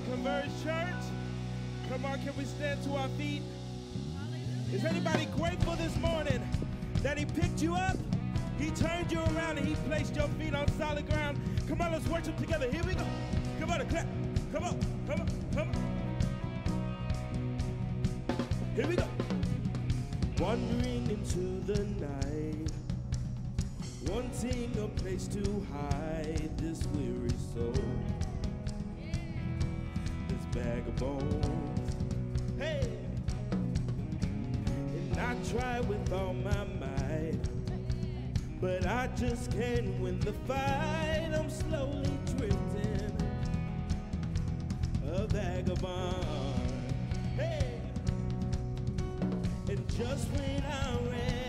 Converge Church. Come on, can we stand to our feet? Is anybody grateful this morning that He picked you up? He turned you around and He placed your feet on solid ground. Come on, let's worship together. Here we go. Come on, clap. Come on, come on, come on. Here we go. Wandering into the night, wanting a place to hide this weary soul bag of bones. Hey! And I try with all my might, but I just can't win the fight. I'm slowly drifting, a vagabond. Hey! And just when I ran.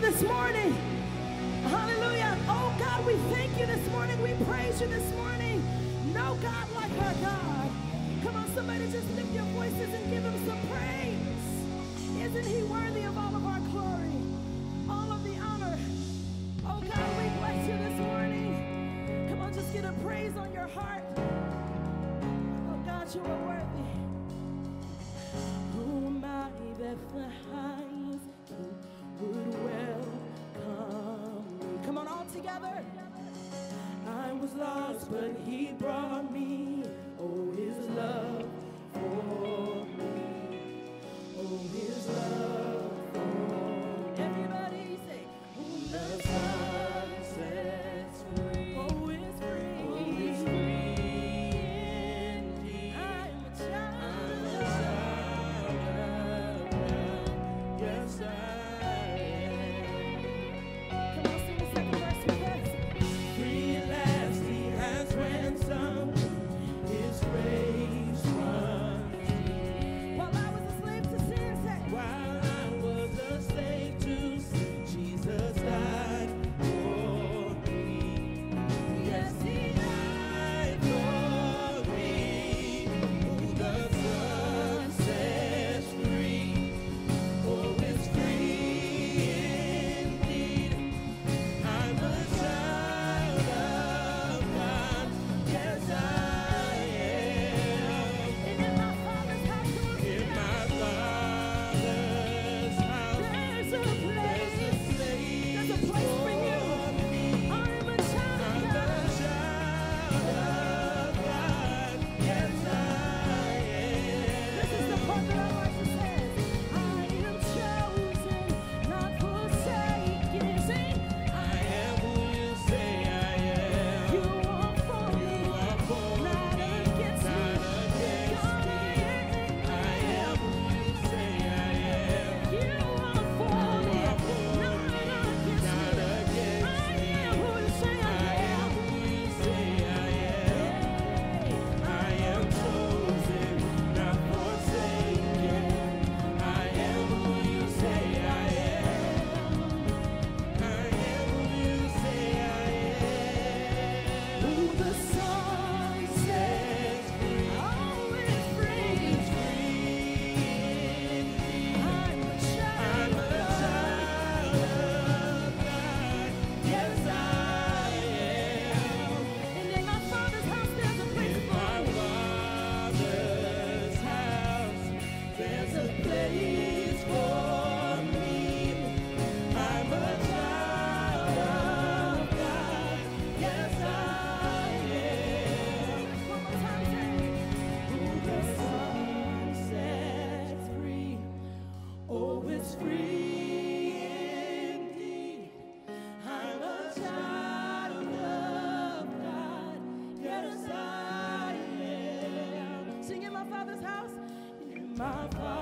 you this morning. Hallelujah. Oh God, we thank you this morning. We praise you this morning. No God like our God. Come on, somebody just lift your voices and give him some praise. Isn't he worthy of all of our glory? All of the honor. Oh God, we bless you this morning. Come on, just get a praise on your heart. Oh God, you are worthy. Oh my Bethlehem, that would wear? all together. I was lost, but he brought me. Oh, his love for me. Oh, his love. my Father.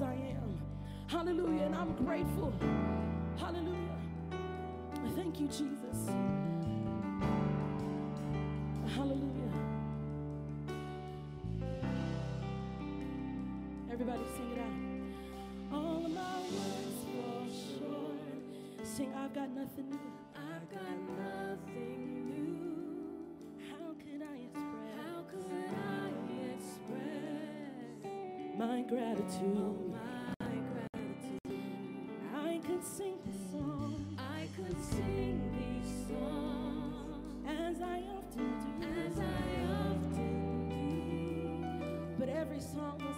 I am. Hallelujah. And I'm grateful. Hallelujah. Thank you, Jesus. Hallelujah. Everybody sing it out. All of my words fall short. Sing, I've got nothing new. I've got nothing gratitude. My gratitude. I could sing this song. I could sing these songs as I often do. As I often do. But every song.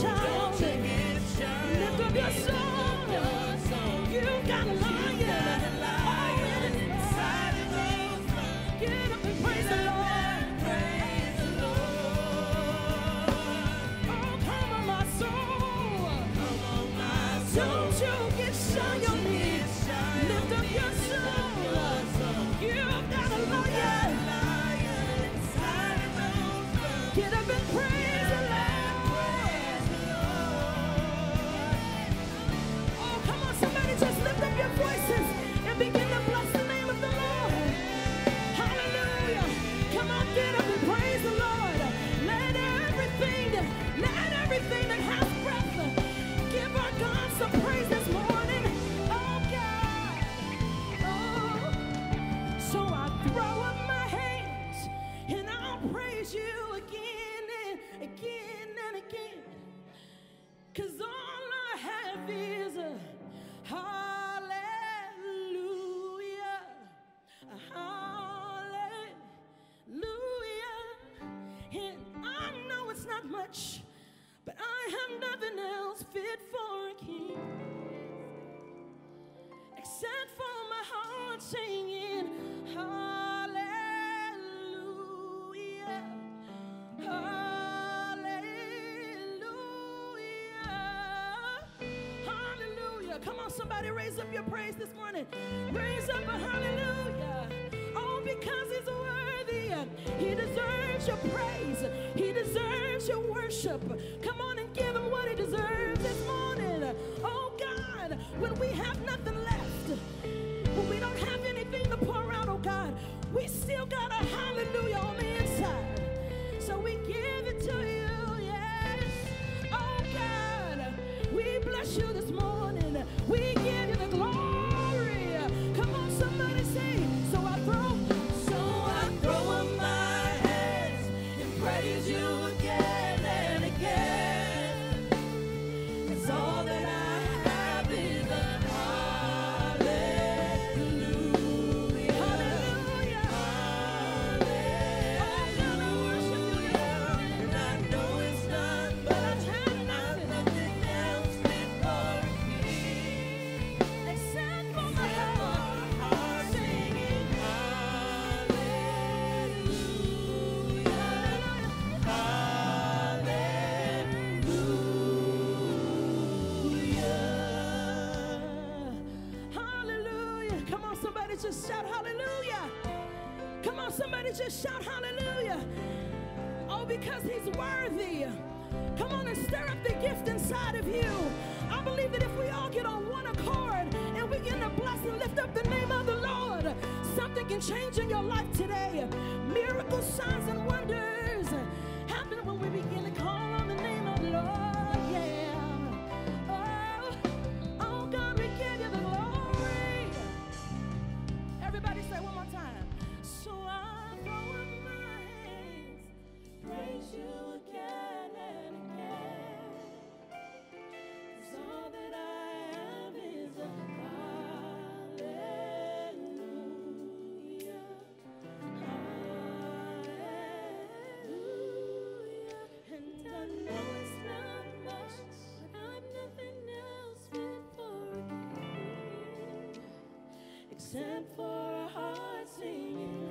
shine. Raise up your praise this morning. Raise up a hallelujah. Oh, because he's worthy. He deserves your praise. He deserves your worship. Come in your life today. Miracles, signs, and except for a heart singing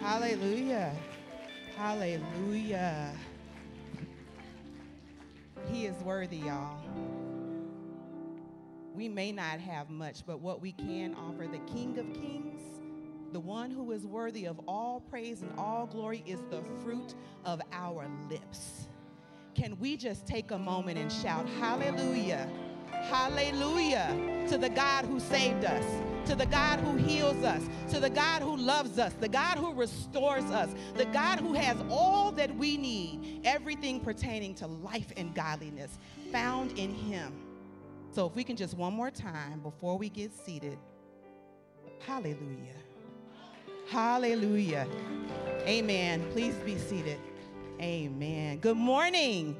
hallelujah, hallelujah. Hallelujah. Hallelujah. He is worthy, y'all. We may not have much, but what we can offer the King of Kings, the one who is worthy of all praise and all glory, is the fruit of our lips. Can we just take a moment and shout, Hallelujah, Hallelujah to the God who saved us, to the God who heals us, to the God who loves us, the God who restores us, the God who has all that we need, everything pertaining to life and godliness found in Him. So if we can just one more time before we get seated, Hallelujah. Hallelujah. Amen. Please be seated. Amen. Good morning.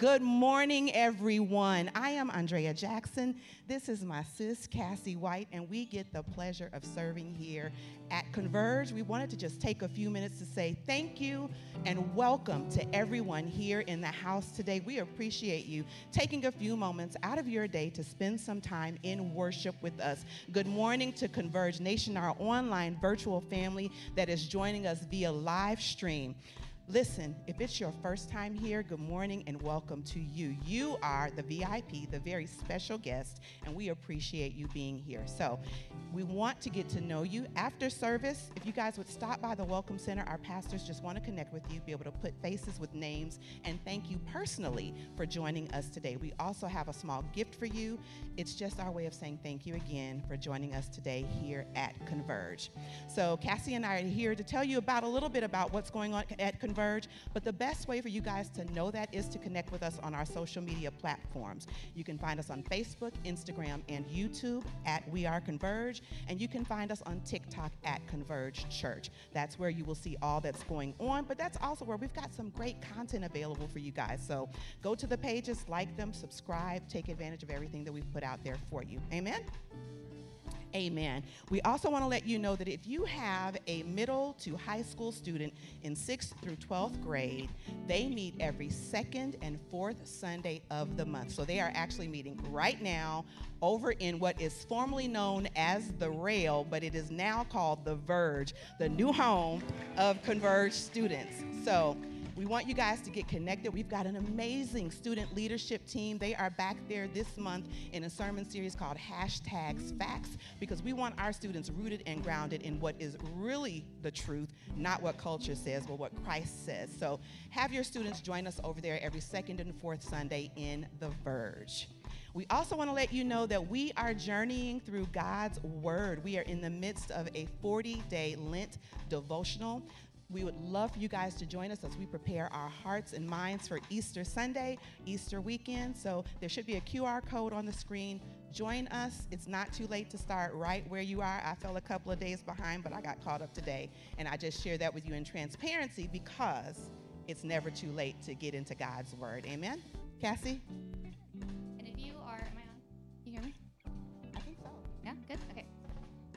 Good morning, everyone. I am Andrea Jackson. This is my sis, Cassie White, and we get the pleasure of serving here at Converge. We wanted to just take a few minutes to say thank you and welcome to everyone here in the house today. We appreciate you taking a few moments out of your day to spend some time in worship with us. Good morning to Converge Nation, our online virtual family that is joining us via live stream. Listen, if it's your first time here, good morning and welcome to you. You are the VIP, the very special guest, and we appreciate you being here. So, we want to get to know you after service. If you guys would stop by the Welcome Center, our pastors just want to connect with you, be able to put faces with names, and thank you personally for joining us today. We also have a small gift for you. It's just our way of saying thank you again for joining us today here at Converge. So, Cassie and I are here to tell you about a little bit about what's going on at Converge. But the best way for you guys to know that is to connect with us on our social media platforms. You can find us on Facebook, Instagram, and YouTube at We Are Converge, and you can find us on TikTok at Converge Church. That's where you will see all that's going on, but that's also where we've got some great content available for you guys. So go to the pages, like them, subscribe, take advantage of everything that we've put out there for you. Amen? Amen. We also want to let you know that if you have a middle to high school student in 6th through 12th grade, they meet every second and fourth Sunday of the month. So they are actually meeting right now over in what is formerly known as the Rail, but it is now called the Verge, the new home of Converge students. So we want you guys to get connected. We've got an amazing student leadership team. They are back there this month in a sermon series called Hashtags Facts because we want our students rooted and grounded in what is really the truth, not what culture says, but what Christ says. So have your students join us over there every second and fourth Sunday in The Verge. We also want to let you know that we are journeying through God's Word. We are in the midst of a 40 day Lent devotional. We would love for you guys to join us as we prepare our hearts and minds for Easter Sunday, Easter weekend. So there should be a QR code on the screen. Join us. It's not too late to start right where you are. I fell a couple of days behind, but I got caught up today. And I just share that with you in transparency because it's never too late to get into God's Word. Amen? Cassie?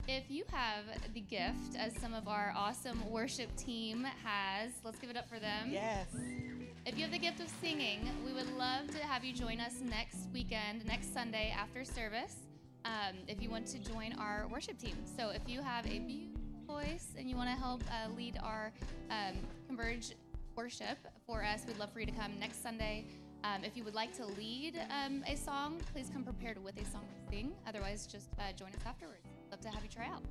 If you have the gift, as some of our awesome worship team has, let's give it up for them. Yes. If you have the gift of singing, we would love to have you join us next weekend, next Sunday after service, um, if you want to join our worship team. So if you have a beautiful voice and you want to help uh, lead our um, Converge worship for us, we'd love for you to come next Sunday. Um, if you would like to lead um, a song, please come prepared with a song to sing. Otherwise, just uh, join us afterwards. Love to have you try out.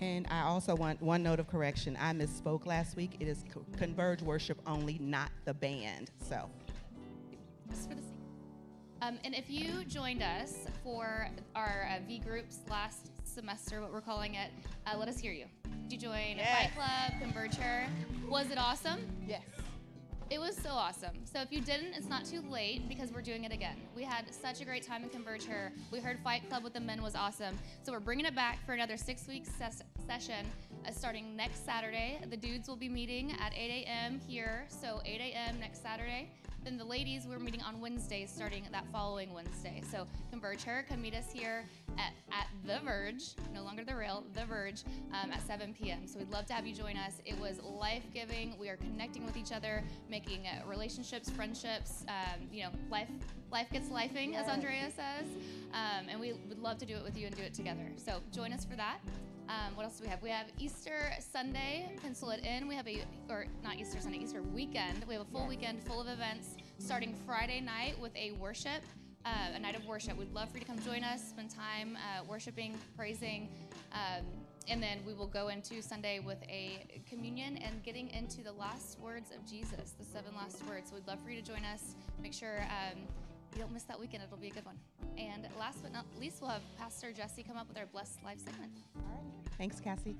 And I also want one note of correction. I misspoke last week. It is Co- Converge Worship only, not the band. So, just for the sake. Um, and if you joined us for our uh, V groups last semester, what we're calling it, uh, let us hear you. Did you join Yes. a Fight Club, Converge Her? Was it awesome? yes. It was so awesome. So if you didn't, it's not too late because we're doing it again. We had such a great time in Converge Her. We heard Fight Club with the men was awesome. So we're bringing it back for another six week ses- session uh, starting next Saturday. The dudes will be meeting at 8 a.m. here. So 8 a.m. next Saturday. Then the ladies, we're meeting on Wednesdays starting that following Wednesday. So Converge Her, come meet us here at, at The Verge, no longer The Rail, The Verge, um, at 7 p.m. So we'd love to have you join us. It was life giving. We are connecting with each other, making uh, relationships, friendships. Um, you know, life life gets lifing, as Andrea says. Um, and we would love to do it with you and do it together. So join us for that. Um, what else do we have? We have Easter Sunday. Pencil it in. We have a, or not Easter Sunday, Easter weekend. We have a full weekend full of events starting Friday night with a worship, uh, a night of worship. We'd love for you to come join us, spend time uh, worshiping, praising. Um, and then we will go into Sunday with a communion and getting into the last words of Jesus, the seven last words. So we'd love for you to join us. Make sure um, you don't miss that weekend. It'll be a good one. And last but not least, we'll have Pastor Jesse come up with our Blessed Life segment. All right. Thanks, Cassie.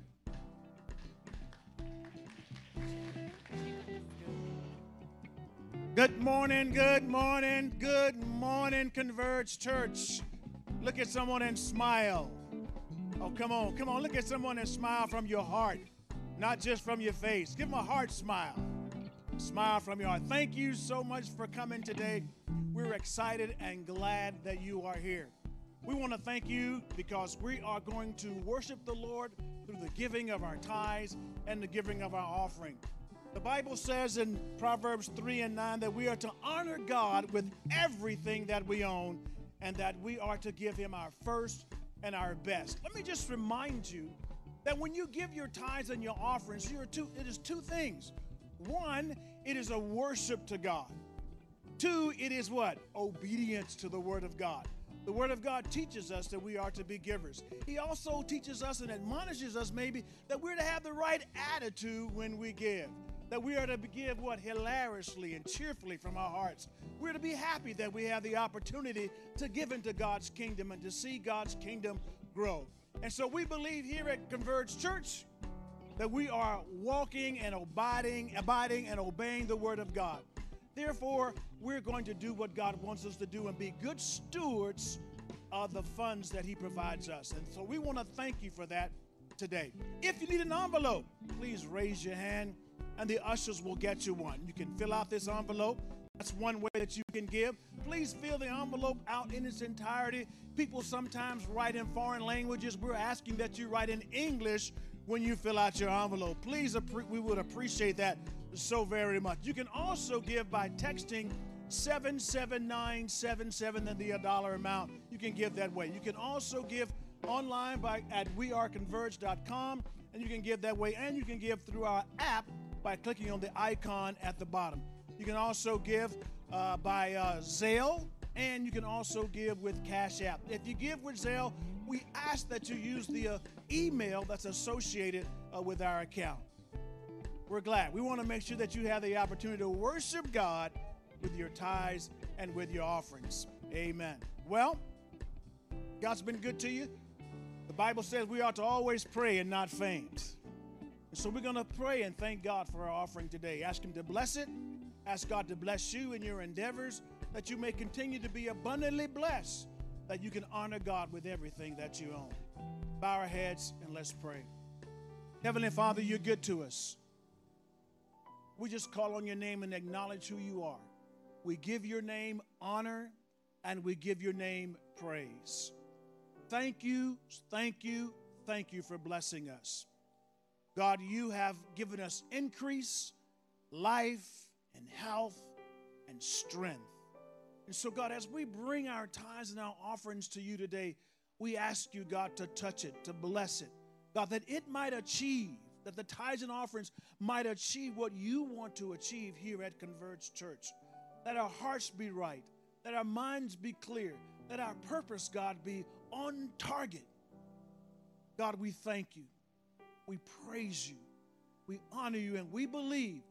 Good morning, good morning, good morning, Converge Church. Look at someone and smile. Oh, come on, come on. Look at someone and smile from your heart, not just from your face. Give them a heart smile. Smile from your heart. Thank you so much for coming today. We're excited and glad that you are here. We want to thank you because we are going to worship the Lord through the giving of our tithes and the giving of our offering. The Bible says in Proverbs 3 and 9 that we are to honor God with everything that we own and that we are to give Him our first and our best. Let me just remind you that when you give your tithes and your offerings, two, it is two things. One, it is a worship to God. Two, it is what? Obedience to the Word of God. The Word of God teaches us that we are to be givers. He also teaches us and admonishes us, maybe, that we're to have the right attitude when we give. That we are to give what? Hilariously and cheerfully from our hearts. We're to be happy that we have the opportunity to give into God's kingdom and to see God's kingdom grow. And so we believe here at Converge Church that we are walking and abiding, abiding and obeying the word of God. Therefore, we're going to do what God wants us to do and be good stewards of the funds that He provides us. And so we want to thank you for that today. If you need an envelope, please raise your hand and the ushers will get you one. You can fill out this envelope That's one way that you can give. Please fill the envelope out in its entirety. People sometimes write in foreign languages. We're asking that you write in English when you fill out your envelope. Please, we would appreciate that so very much. You can also give by texting 77977 and the dollar amount. You can give that way. You can also give online by at weareconverge.com and you can give that way and you can give through our app by clicking on the icon at the bottom. You can also give uh, by uh, Zelle and you can also give with Cash App. If you give with Zelle, we ask that you use the uh, email that's associated uh, with our account. We're glad. We want to make sure that you have the opportunity to worship God with your tithes and with your offerings. Amen. Well, God's been good to you. The Bible says we ought to always pray and not faint. So we're going to pray and thank God for our offering today. Ask Him to bless it. Ask God to bless you in your endeavors, that you may continue to be abundantly blessed, that you can honor God with everything that you own. Bow our heads and let's pray. Heavenly Father, you're good to us. We just call on your name and acknowledge who you are. We give your name honor and we give your name praise. Thank you, thank you, thank you for blessing us. God, you have given us increase, life, and health and strength. And so, God, as we bring our tithes and our offerings to you today, we ask you, God, to touch it, to bless it. God, that it might achieve, that the tithes and offerings might achieve what you want to achieve here at Converge Church that our hearts be right, that our minds be clear, that our purpose, God, be on target. God, we thank you. We praise you. We honor you, and we believe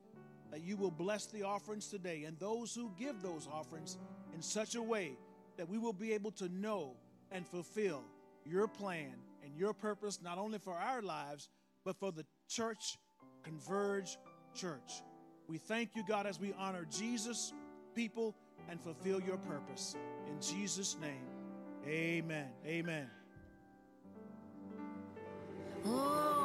that you will bless the offerings today and those who give those offerings in such a way that we will be able to know and fulfill your plan and your purpose, not only for our lives, but for the church, Converge Church. We thank you, God, as we honor Jesus people and fulfill your purpose. In Jesus' name, amen. Amen. Oh.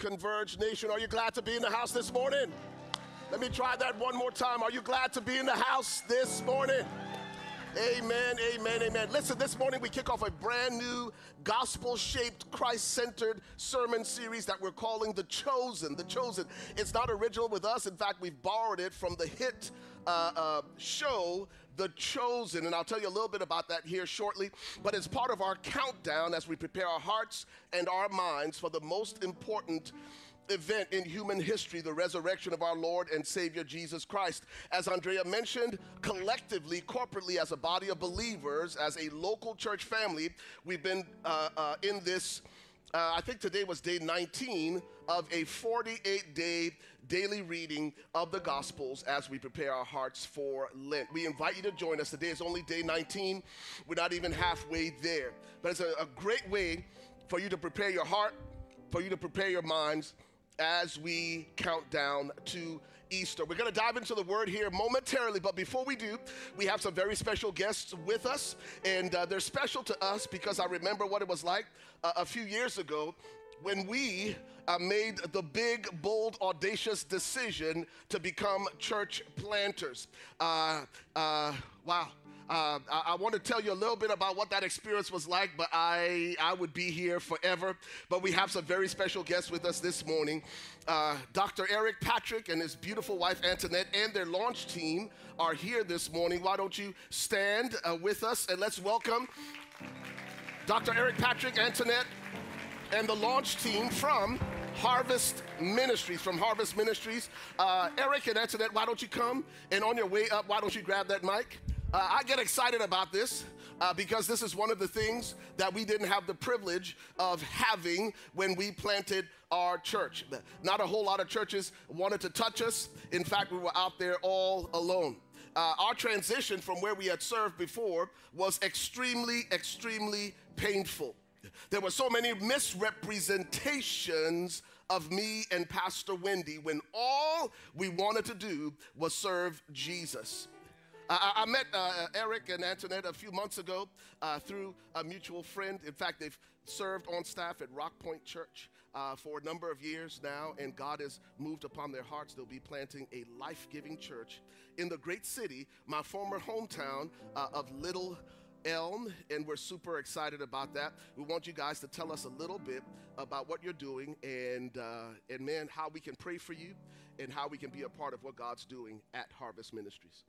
Converge Nation. Are you glad to be in the house this morning? Let me try that one more time. Are you glad to be in the house this morning? Amen, amen, amen. Listen, this morning we kick off a brand new gospel shaped, Christ centered sermon series that we're calling The Chosen. The Chosen. It's not original with us. In fact, we've borrowed it from the hit uh, uh, show the chosen. And I'll tell you a little bit about that here shortly. But it's part of our countdown as we prepare our hearts and our minds for the most important event in human history, the resurrection of our Lord and Savior Jesus Christ. As Andrea mentioned, collectively, corporately, as a body of believers, as a local church family, we've been uh, uh, in this. Uh, I think today was day 19 of a 48 day daily reading of the Gospels as we prepare our hearts for Lent. We invite you to join us. Today is only day 19. We're not even halfway there. But it's a, a great way for you to prepare your heart, for you to prepare your minds as we count down to Easter. We're going to dive into the word here momentarily, but before we do, we have some very special guests with us, and uh, they're special to us because I remember what it was like a few years ago when we uh, made the big, bold, audacious decision to become church planters. Uh, uh, wow. Uh, I, I, want to tell you a little bit about what that experience was like, but I, I would be here forever. But we have some very special guests with us this morning. Uh, Dr. Eric Patrick and his beautiful wife Antoinette and their launch team are here this morning. Why don't you stand uh, with us and let's welcome Dr. Eric Patrick, Antoinette, and the launch team from Harvest Ministries. From Harvest Ministries. Uh, Eric and Antoinette, why don't you come? And on your way up, why don't you grab that mic? Uh, I get excited about this uh, because this is one of the things that we didn't have the privilege of having when we planted our church. Not a whole lot of churches wanted to touch us. In fact, we were out there all alone. Uh, our transition from where we had served before was extremely, extremely painful. There were so many misrepresentations of me and Pastor Wendy when all we wanted to do was serve Jesus. I, met uh, Eric and Antoinette a few months ago uh, through a mutual friend. In fact, they've served on staff at Rock Point Church uh, for a number of years now, and God has moved upon their hearts. They'll be planting a life giving church in the great city, my former hometown uh, of Little. Elm, and we're super excited about that. We want you guys to tell us a little bit about what you're doing and, uh, and man, how we can pray for you and how we can be a part of what God's doing at Harvest Ministries.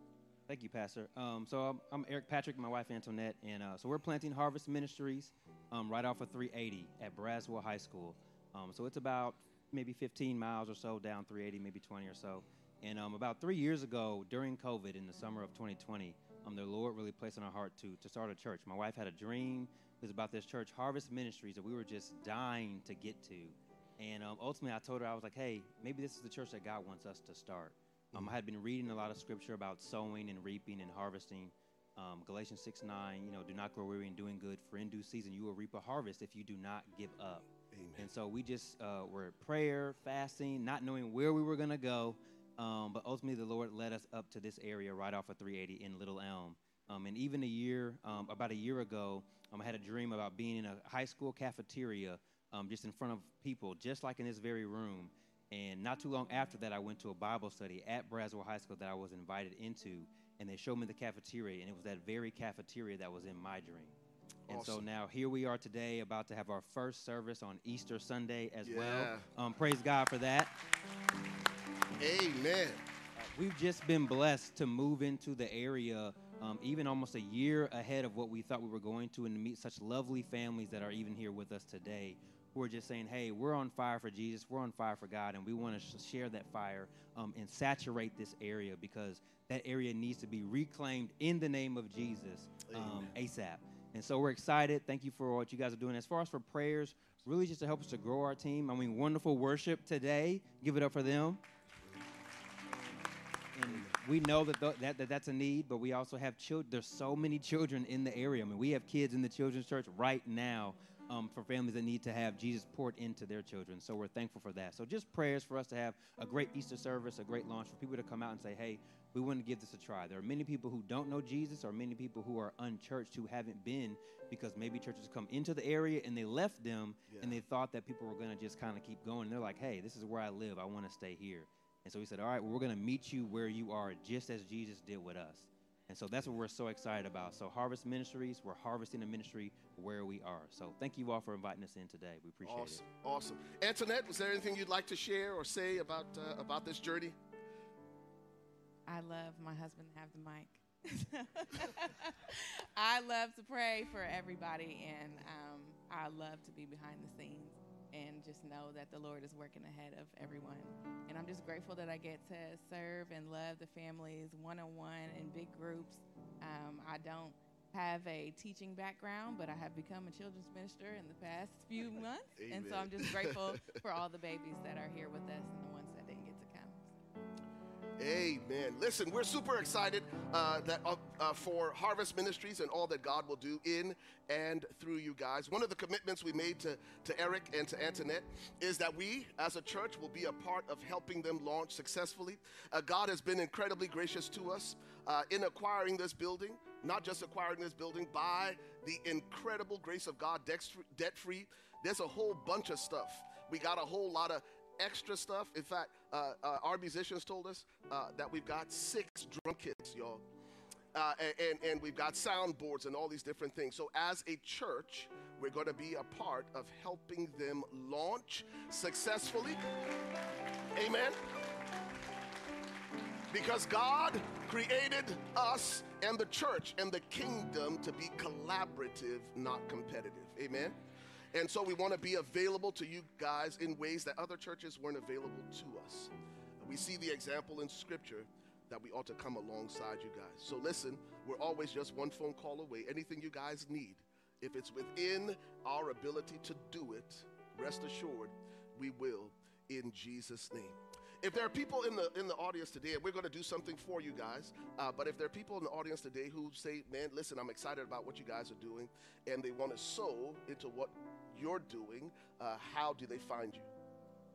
Thank you, Pastor. Um, so I'm, I'm, Eric Patrick, my wife Antoinette, and uh, so we're planting Harvest Ministries um, right off of 380 at Braswell High School. Um, so it's about maybe 15 miles or so down 380, maybe 20 or so. And um, about three years ago, during COVID, in the summer of 2020, um, the Lord really placed on our heart to to start a church. My wife had a dream. It was about this church, Harvest Ministries, that we were just dying to get to. And um, ultimately, I told her I was like, "Hey, maybe this is the church that God wants us to start." Um, I had been reading a lot of scripture about sowing and reaping and harvesting. Um, Galatians 6 9, you know, do not grow weary in doing good, for in due season you will reap a harvest if you do not give up. Amen. And so we just uh, were at prayer, fasting, not knowing where we were going to go. Um, but ultimately, the Lord led us up to this area right off of 380 in Little Elm. Um, and even a year, um, about a year ago, um, I had a dream about being in a high school cafeteria um, just in front of people, just like in this very room. And not too long after that, I went to a Bible study at Braswell High School that I was invited into, and they showed me the cafeteria, and it was that very cafeteria that was in my dream. And so now here we are today, about to have our first service on Easter Sunday as Yeah. well. Um, praise God for that. Amen. We've just been blessed to move into the area, um, even almost a year ahead of what we thought we were going to, and to meet such lovely families that are even here with us today, who are just saying, "Hey, we're on fire for Jesus, we're on fire for God, and we want to sh- share that fire um, and saturate this area because that area needs to be reclaimed in the name of Jesus um, ASAP." And so we're excited. Thank you for what you guys are doing. As far as for prayers, really just to help us to grow our team. I mean, wonderful worship today. Give it up for them and we know that, th- that, that that's a need, but we also have children. There's so many children in the area. I mean, we have kids in the children's church right now um, for families that need to have Jesus poured into their children. So we're thankful for that. So just prayers for us to have a great Easter service, a great launch, for people to come out and say, hey, we want to give this a try. There are many people who don't know Jesus or many people who are unchurched who haven't been because maybe churches come into the area and they left them and they thought that people were going to just kind of keep going. And They're like, hey, this is where I live. I want to stay here. And so we said, all right, well, we're going to meet you where you are, just as Jesus did with us. And so that's what we're so excited about. So, Harvest Ministries, we're harvesting a ministry where we are. So, thank you all for inviting us in today. We appreciate it. Awesome. Awesome. Antoinette, was there anything you'd like to share or say about uh, about this journey? I love my husband to have the mic. I love to pray for everybody, and um, I love to be behind the scenes and just know that the Lord is working ahead of everyone. And I'm just grateful that I get to serve and love the families one on one in big groups. Um, I don't have a teaching background, but I have become a children's minister in the past few months. And so I'm just grateful for all the babies that are here with us and the ones Amen. Listen, we're super excited uh, that uh, uh, for Harvest Ministries and all that God will do in and through you guys. One of the commitments we made to, to Eric and to Antoinette is that we, as a church, will be a part of helping them launch successfully. Uh, God has been incredibly gracious to us uh, in acquiring this building, not just acquiring this building, by the incredible grace of God, debt free. There's a whole bunch of stuff. We got a whole lot of extra stuff. In fact, uh, uh, our musicians told us uh, that we've got six drum kits, y'all. Uh, and, and we've got soundboards and all these different things. So, as a church, we're going to be a part of helping them launch successfully. Amen. Because God created us and the church and the kingdom to be collaborative, not competitive. Amen. And so we want to be available to you guys in ways that other churches weren't available to us. We see the example in Scripture that we ought to come alongside you guys. So listen, we're always just one phone call away. Anything you guys need, if it's within our ability to do it, rest assured we will in Jesus' name. If there are people in the in the audience today, and we're going to do something for you guys, uh, but if there are people in the audience today who say, "Man, listen, I'm excited about what you guys are doing," and they want to sow into what you're doing, uh, how do they find you?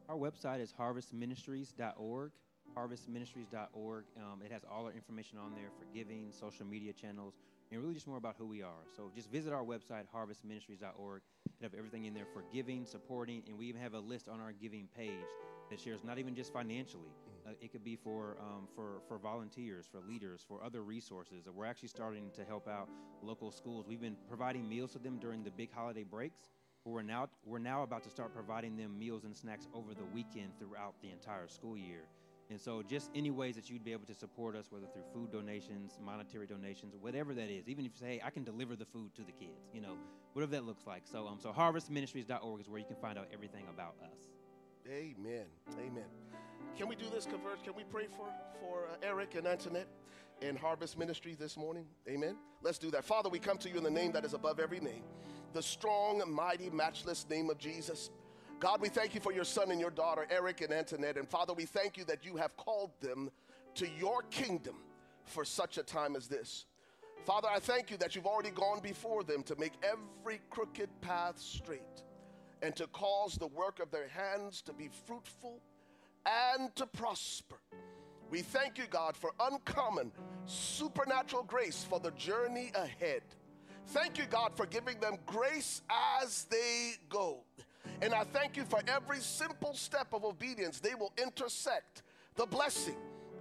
Our website is harvestministries.org. Harvestministries.org. Um, it has all our information on there for giving, social media channels, and really just more about who we are. So just visit our website, harvestministries.org. It have everything in there for giving, supporting, and we even have a list on our giving page that shares not even just financially. Uh, it could be for um, for for volunteers, for leaders, for other resources. We're actually starting to help out local schools. We've been providing meals to them during the big holiday breaks. We're now we're now about to start providing them meals and snacks over the weekend throughout the entire school year. And so, just any ways that you'd be able to support us, whether through food donations, monetary donations, whatever that is, even if you say, hey, I can deliver the food to the kids, you know, whatever that looks like. So, um, so harvestministries.org is where you can find out everything about us. Amen. Amen. Can we do this, Converge? Can we pray for, for uh, Eric and Antoinette and Harvest Ministry this morning? Amen. Let's do that. Father, we come to you in the name that is above every name, the strong, mighty, matchless name of Jesus. God, we thank you for your son and your daughter, Eric and Antoinette. And Father, we thank you that you have called them to your kingdom for such a time as this. Father, I thank you that you've already gone before them to make every crooked path straight and to cause the work of their hands to be fruitful and to prosper. We thank you, God, for uncommon supernatural grace for the journey ahead. Thank you, God, for giving them grace as they go. And I thank you for every simple step of obedience, they will intersect the blessing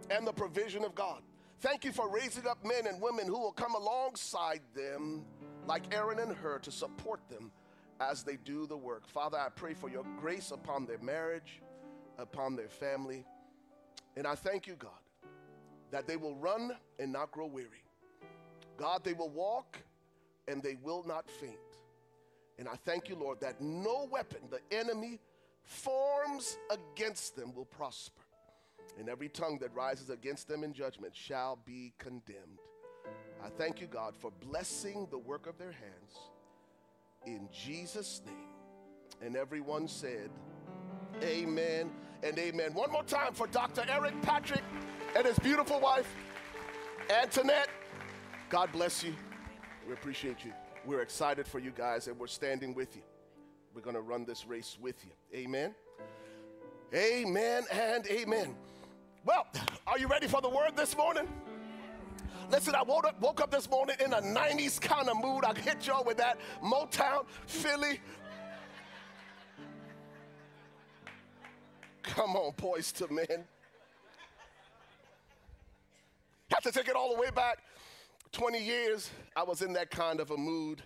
and the provision of God. Thank you for raising up men and women who will come alongside them, like Aaron and Hur, to support them as they do the work. Father, I pray for your grace upon their marriage, upon their family. And I thank you, God, that they will run and not grow weary. God, they will walk and they will not faint. And I thank you, Lord, that no weapon the enemy forms against them will prosper. And every tongue that rises against them in judgment shall be condemned. I thank you, God, for blessing the work of their hands. In Jesus' name. And everyone said, Amen and amen. One more time for Dr. Eric Patrick and his beautiful wife, Antoinette. God bless you. We appreciate you. We're excited for you guys and we're standing with you. We're going to run this race with you. Amen. Amen and amen. Well, are you ready for the word this morning? Listen, I woke up, woke up this morning in a 90s kind of mood. I hit y'all with that Motown, Philly. Come on, Boyz II Men. Have to take it all the way back 20 years. I was in that kind of a mood.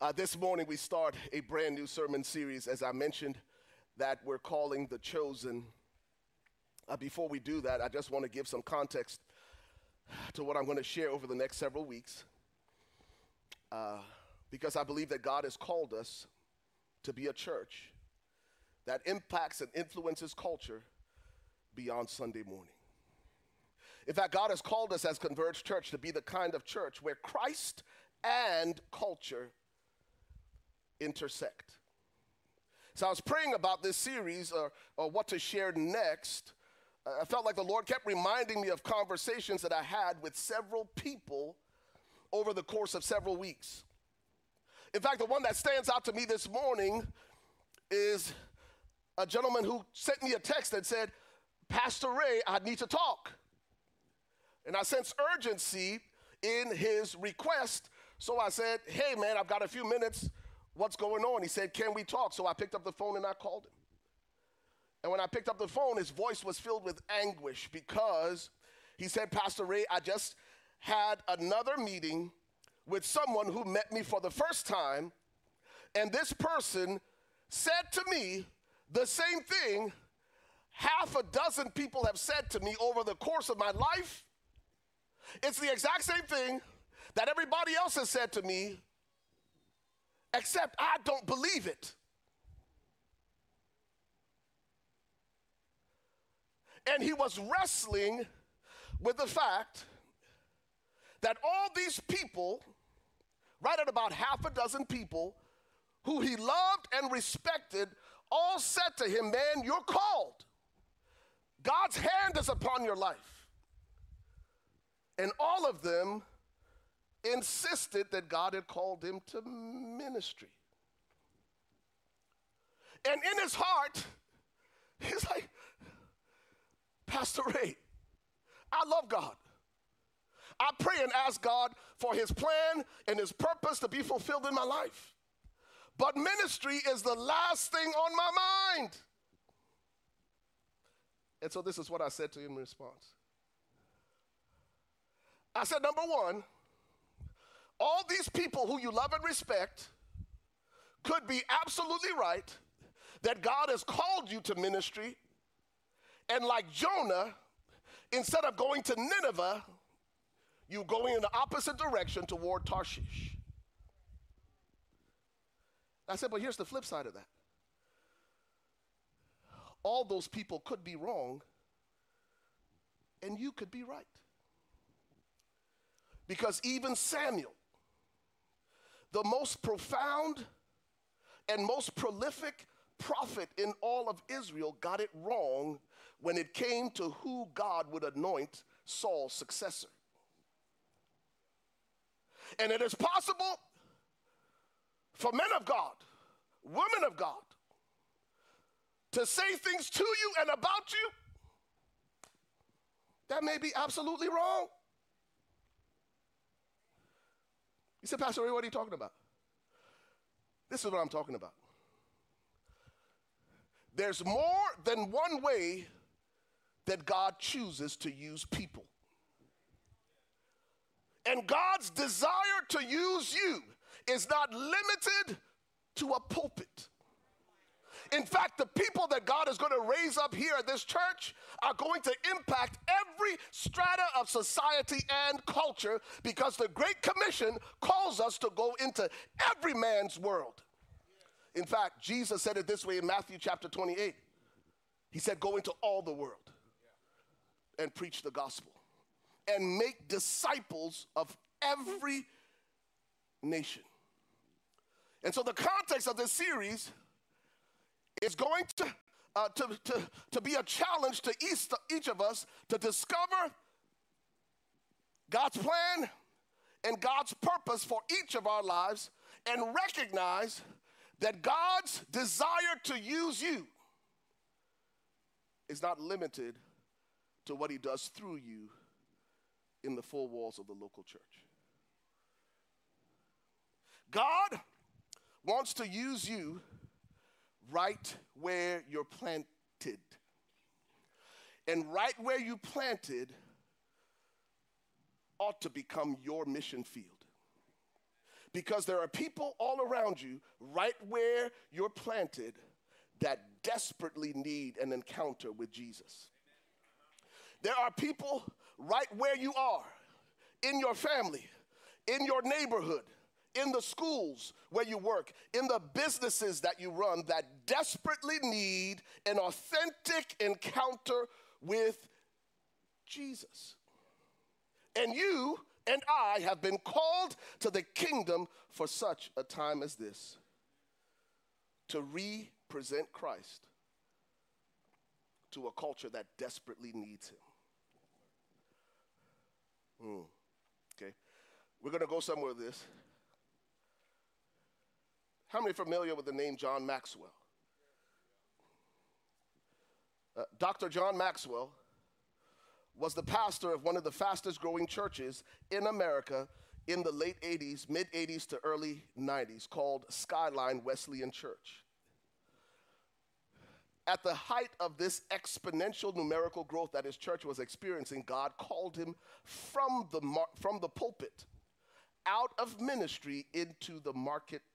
Uh, this morning, we start a brand new sermon series, as I mentioned, that we're calling The Chosen. Uh, before we do that, I just want to give some context to what I'm going to share over the next several weeks. Uh, because I believe that God has called us to be a church that impacts and influences culture beyond Sunday morning. In fact, God has called us as Converge Church to be the kind of church where Christ and culture intersect. So I was praying about this series or, or what to share next. Uh, I felt like the Lord kept reminding me of conversations that I had with several people over the course of several weeks. In fact, the one that stands out to me this morning is a gentleman who sent me a text that said, Pastor Ray, I need to talk. And I sensed urgency in his request. So I said, Hey, man, I've got a few minutes. What's going on? He said, Can we talk? So I picked up the phone and I called him. And when I picked up the phone, his voice was filled with anguish because he said, Pastor Ray, I just had another meeting with someone who met me for the first time. And this person said to me the same thing half a dozen people have said to me over the course of my life. It's the exact same thing that everybody else has said to me, except I don't believe it. And he was wrestling with the fact that all these people, right at about half a dozen people, who he loved and respected, all said to him, Man, you're called. God's hand is upon your life. And all of them insisted that God had called him to ministry. And in his heart, he's like, Pastor Ray, I love God. I pray and ask God for his plan and his purpose to be fulfilled in my life. But ministry is the last thing on my mind. And so this is what I said to him in response. I said, number one, all these people who you love and respect could be absolutely right that God has called you to ministry. And like Jonah, instead of going to Nineveh, you going in the opposite direction toward Tarshish. I said, but here's the flip side of that. All those people could be wrong, and you could be right. Because even Samuel, the most profound and most prolific prophet in all of Israel, got it wrong when it came to who God would anoint Saul's successor. And it is possible for men of God, women of God, to say things to you and about you that may be absolutely wrong. You said, Pastor what are you talking about? This is what I'm talking about. There's more than one way that God chooses to use people. And God's desire to use you is not limited to a pulpit. In fact, the people that God is going to raise up here at this church are going to impact every strata of society and culture because the Great Commission calls us to go into every man's world. In fact, Jesus said it this way in Matthew chapter 28. He said, Go into all the world and preach the gospel and make disciples of every nation. And so, the context of this series is going to, uh, to, to, to be a challenge to each, each of us to discover God's plan and God's purpose for each of our lives and recognize that God's desire to use you is not limited to what He does through you in the four walls of the local church. God wants to use you right where you're planted. And right where you planted ought to become your mission field. Because there are people all around you, right where you're planted, that desperately need an encounter with Jesus. There are people right where you are, in your family, in your neighborhood, in the schools where you work, in the businesses that you run that desperately need an authentic encounter with Jesus. And you and I have been called to the kingdom for such a time as this to represent Christ to a culture that desperately needs him. Mm. Okay. We're going to go somewhere with this. How many familiar with the name John Maxwell? Uh, Dr. John Maxwell was the pastor of one of the fastest growing churches in America in the late 80s, mid 80s to early 90s, called Skyline Wesleyan Church. At the height of this exponential numerical growth that his church was experiencing, God called him from the, mar- from the pulpit, out of ministry into the marketplace.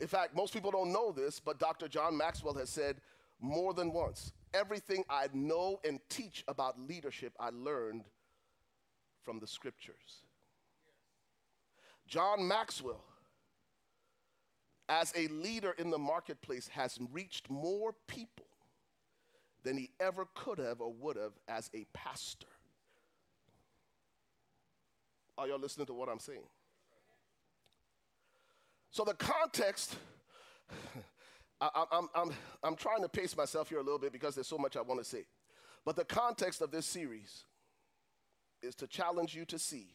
In fact, most people don't know this, but Dr. John Maxwell has said more than once everything I know and teach about leadership, I learned from the scriptures. John Maxwell as a leader in the marketplace has reached more people than he ever could have or would have as a pastor. Are y'all listening to what I'm saying? So, the context, I, am I'm, I'm trying to pace myself here a little bit because there's so much I want to say. But the context of this series is to challenge you to see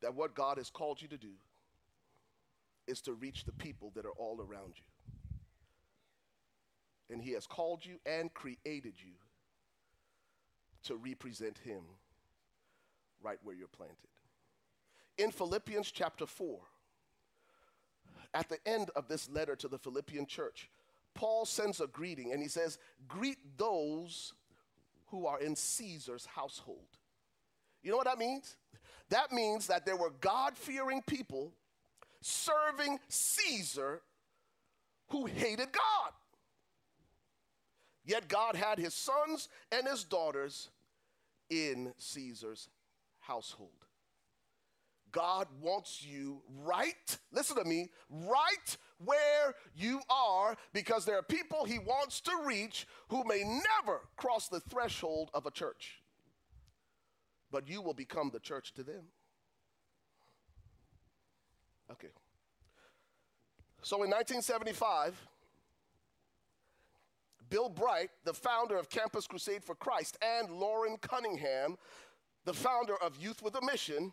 that what God has called you to do is to reach the people that are all around you. And He has called you and created you to represent Him right where you're planted. In Philippians chapter 4, at the end of this letter to the Philippian church, Paul sends a greeting and he says, Greet those who are in Caesar's household. You know what that means? That means that there were God fearing people serving Caesar who hated God. Yet God had his sons and his daughters in Caesar's household. God wants you right, listen to me, right where you are because there are people he wants to reach who may never cross the threshold of a church. But you will become the church to them. Okay. So in 1975, Bill Bright, the founder of Campus Crusade for Christ, and Loren Cunningham, the founder of Youth with a Mission,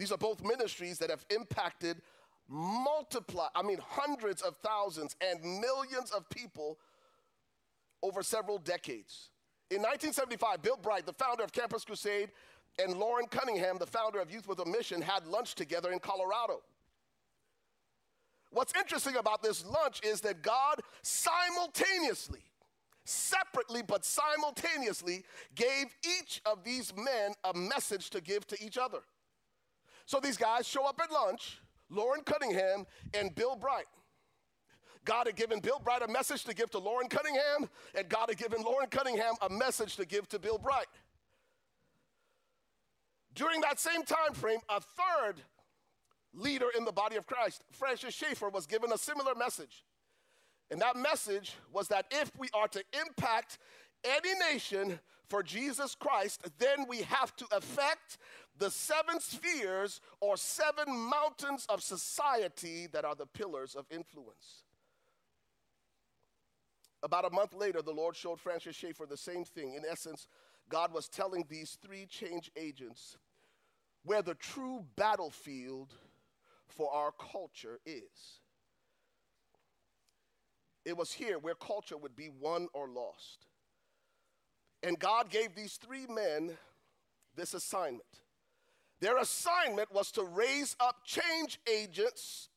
these are both ministries that have impacted multiply, I mean, hundreds of thousands and millions of people over several decades. In 1975, Bill Bright, the founder of Campus Crusade, and Loren Cunningham, the founder of Youth with a Mission, had lunch together in Colorado. What's interesting about this lunch is that God simultaneously, separately but simultaneously, gave each of these men a message to give to each other. So these guys show up at lunch, Loren Cunningham and Bill Bright. God had given Bill Bright a message to give to Loren Cunningham, and God had given Loren Cunningham a message to give to Bill Bright. During that same time frame, a third leader in the body of Christ, Francis Schaeffer, was given a similar message. And that message was that if we are to impact any nation for Jesus Christ, then we have to affect the seven spheres or seven mountains of society that are the pillars of influence. About a month later, the Lord showed Francis Schaeffer the same thing. In essence, God was telling these three change agents where the true battlefield for our culture is. It was here where culture would be won or lost. And God gave these three men this assignment their assignment was to raise up change agents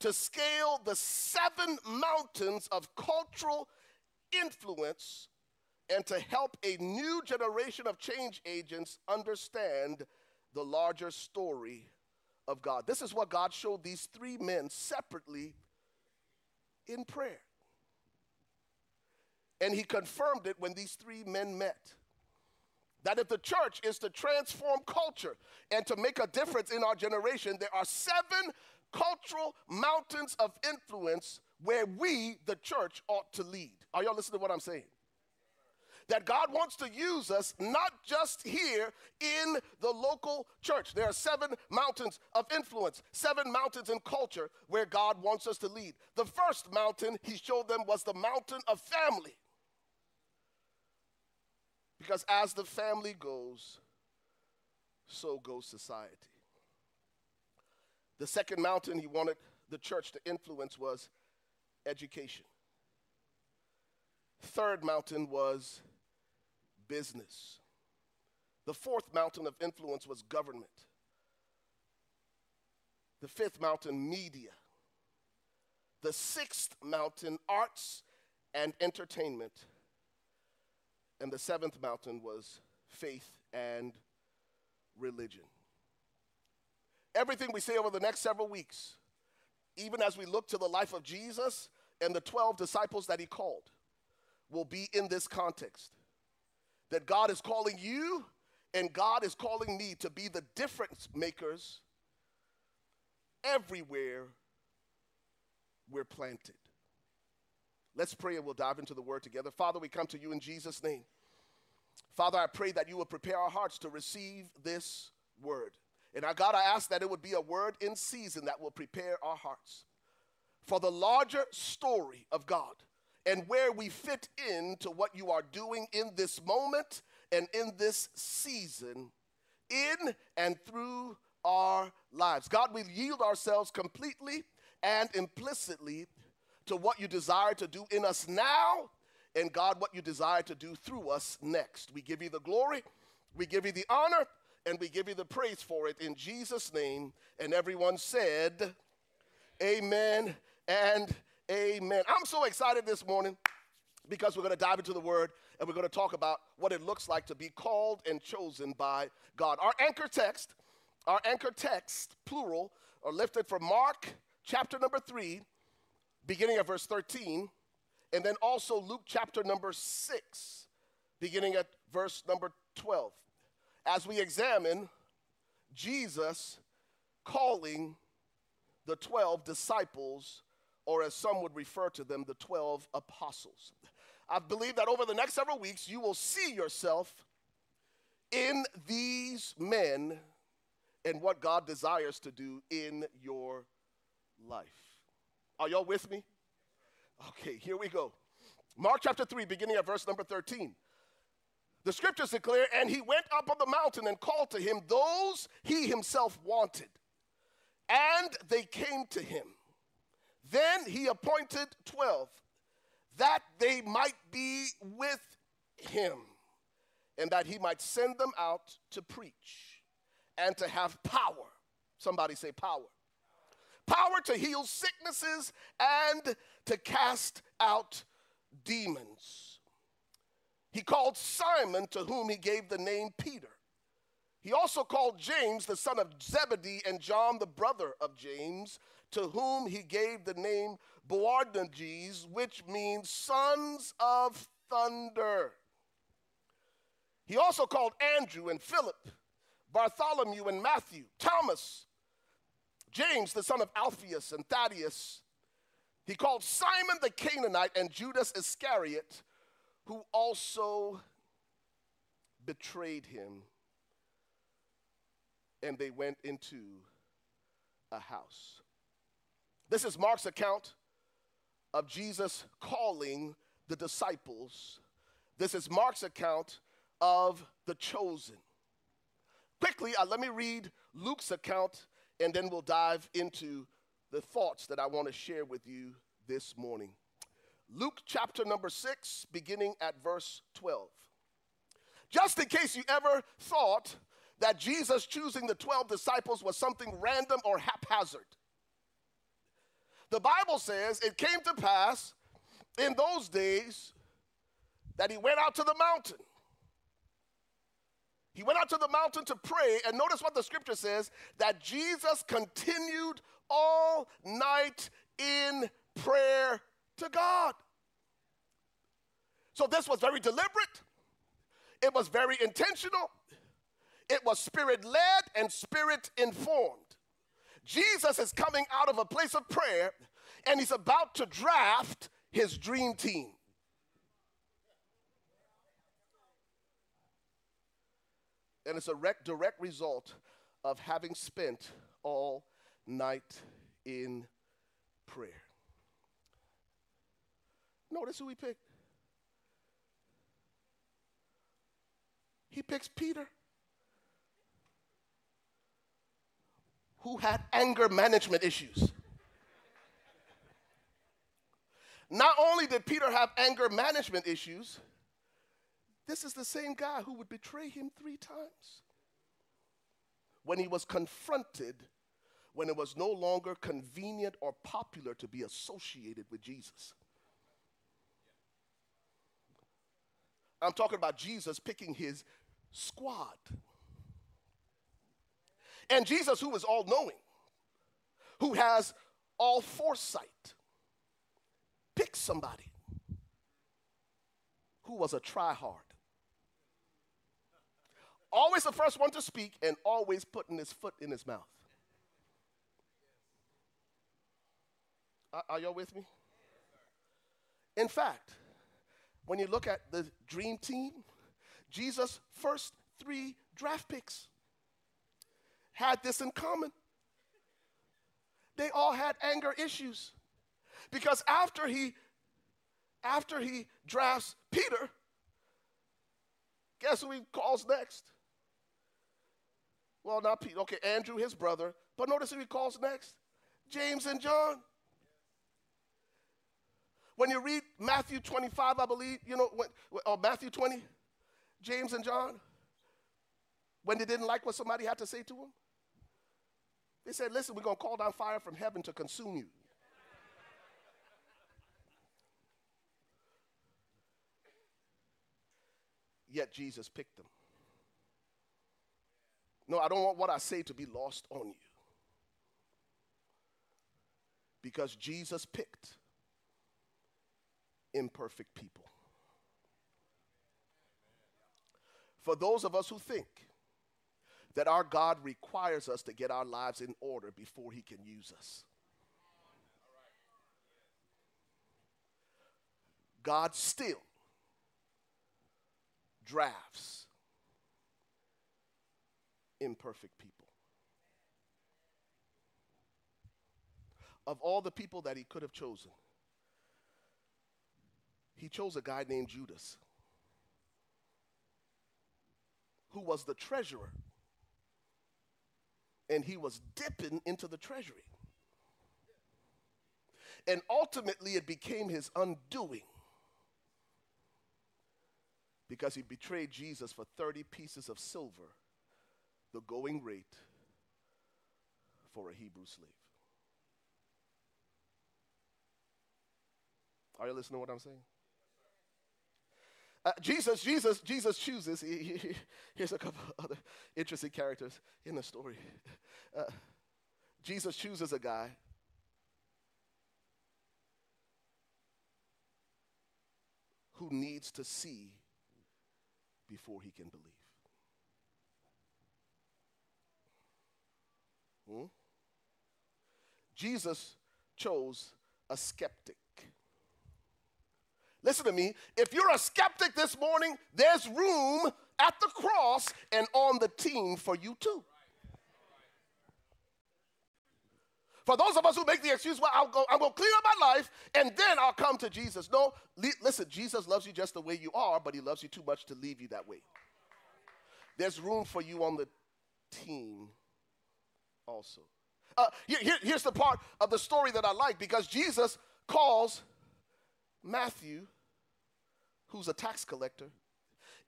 to scale the seven mountains of cultural influence and to help a new generation of change agents understand the larger story of God. This is what God showed these three men separately in prayer. And he confirmed it when these three men met that if the church is to transform culture and to make a difference in our generation, there are seven cultural mountains of influence where we, the church, ought to lead. Are y'all listening to what I'm saying? That God wants to use us not just here in the local church. There are seven mountains of influence, seven mountains in culture where God wants us to lead. The first mountain he showed them was the mountain of family. Because as the family goes, so goes society. The second mountain he wanted the church to influence was education. Third mountain was business. The fourth mountain of influence was government. The fifth mountain, media. The sixth mountain, arts and entertainment. And the seventh mountain was faith and religion. Everything we say over the next several weeks, even as we look to the life of Jesus and the 12 disciples that he called, will be in this context. That God is calling you and God is calling me to be the difference makers everywhere we're planted. Let's pray and we'll dive into the word together. Father, we come to you in Jesus' name. Father, I pray that you will prepare our hearts to receive this word. And our God, I ask that it would be a word in season that will prepare our hearts for the larger story of God and where we fit into what you are doing in this moment and in this season, in and through our lives. God, we yield ourselves completely and implicitly to what you desire to do in us now, and God, what you desire to do through us next. We give you the glory, we give you the honor, and we give you the praise for it in Jesus' name. And everyone said, Amen and amen. I'm so excited this morning because we're going to dive into the word and we're going to talk about what it looks like to be called and chosen by God. Our anchor text, our anchor text, plural, are lifted from Mark chapter number 3, beginning at verse 13, and then also Luke chapter number 6, beginning at verse number 12. As we examine Jesus calling the 12 disciples, or as some would refer to them, the 12 apostles. I believe that over the next several weeks, you will see yourself in these men and what God desires to do in your life. Are y'all with me? Okay, here we go. Mark chapter 3, beginning at verse number 13. The scriptures declare, and he went up on the mountain and called to him those he himself wanted. And they came to him. Then he appointed 12 that they might be with him and that he might send them out to preach and to have power. Somebody say power. Power to heal sicknesses and to cast out demons. He called Simon, to whom he gave the name Peter. He also called James, the son of Zebedee, and John, the brother of James, to whom he gave the name Boanerges, which means sons of thunder. He also called Andrew and Philip, Bartholomew and Matthew, Thomas, James, the son of Alphaeus and Thaddeus. He called Simon the Canaanite and Judas Iscariot, who also betrayed him. And they went into a house. This is Mark's account of Jesus calling the disciples. This is Mark's account of the chosen. Quickly, uh, let me read Luke's account and then we'll dive into the thoughts that I want to share with you this morning. Luke chapter number 6, beginning at verse 12. Just in case you ever thought that Jesus choosing the 12 disciples was something random or haphazard. The Bible says it came to pass in those days that he went out to the mountain. He went out to the mountain to pray, and notice what the scripture says that Jesus continued all night in prayer to God. So this was very deliberate, it was very intentional, it was spirit led and spirit informed. Jesus is coming out of a place of prayer and he's about to draft his dream team. And it's a rec- direct result of having spent all night in prayer. Notice who he picked. He picks Peter. who had anger management issues. Not only did Peter have anger management issues, this is the same guy who would betray him three times. When he was confronted, when it was no longer convenient or popular to be associated with Jesus. I'm talking about Jesus picking his squad. And Jesus, who is all knowing, who has all foresight, picked somebody who was a try-hard. Always the first one to speak and always putting his foot in his mouth. Are, are y'all with me? In fact, when you look at the dream team, Jesus' first three draft picks had this in common. They all had anger issues. Because after he after he drafts Peter, guess who he calls next? Well, not Peter. Okay, Andrew, his brother. But notice who he calls next? James and John. When you read Matthew 25, I believe, you know, when, or uh, Matthew 20, James and John, when they didn't like what somebody had to say to them, they said, Listen, we're going to call down fire from heaven to consume you. Yet Jesus picked them. No, I don't want what I say to be lost on you. Because Jesus picked imperfect people. For those of us who think that our God requires us to get our lives in order before he can use us. God still drafts imperfect people. Of all the people that he could have chosen, he chose a guy named Judas, who was the treasurer, and he was dipping into the treasury. And ultimately, it became his undoing because he betrayed Jesus for 30 pieces of silver, the going rate for a Hebrew slave. Are you listening to what I'm saying? Uh, Jesus, Jesus, Jesus chooses. He, he, here's a couple other interesting characters in the story. Uh, Jesus chooses a guy who needs to see before he can believe. Hmm? Jesus chose a skeptic. Listen to me. If you're a skeptic this morning, there's room at the cross and on the team for you too. For those of us who make the excuse, well, I'll go, I'm going to clean up my life and then I'll come to Jesus. No, li- listen, Jesus loves you just the way you are, but he loves you too much to leave you that way. There's room for you on the team also. Uh, here, here- here's the part of the story that I like because Jesus calls Matthew, who's a tax collector,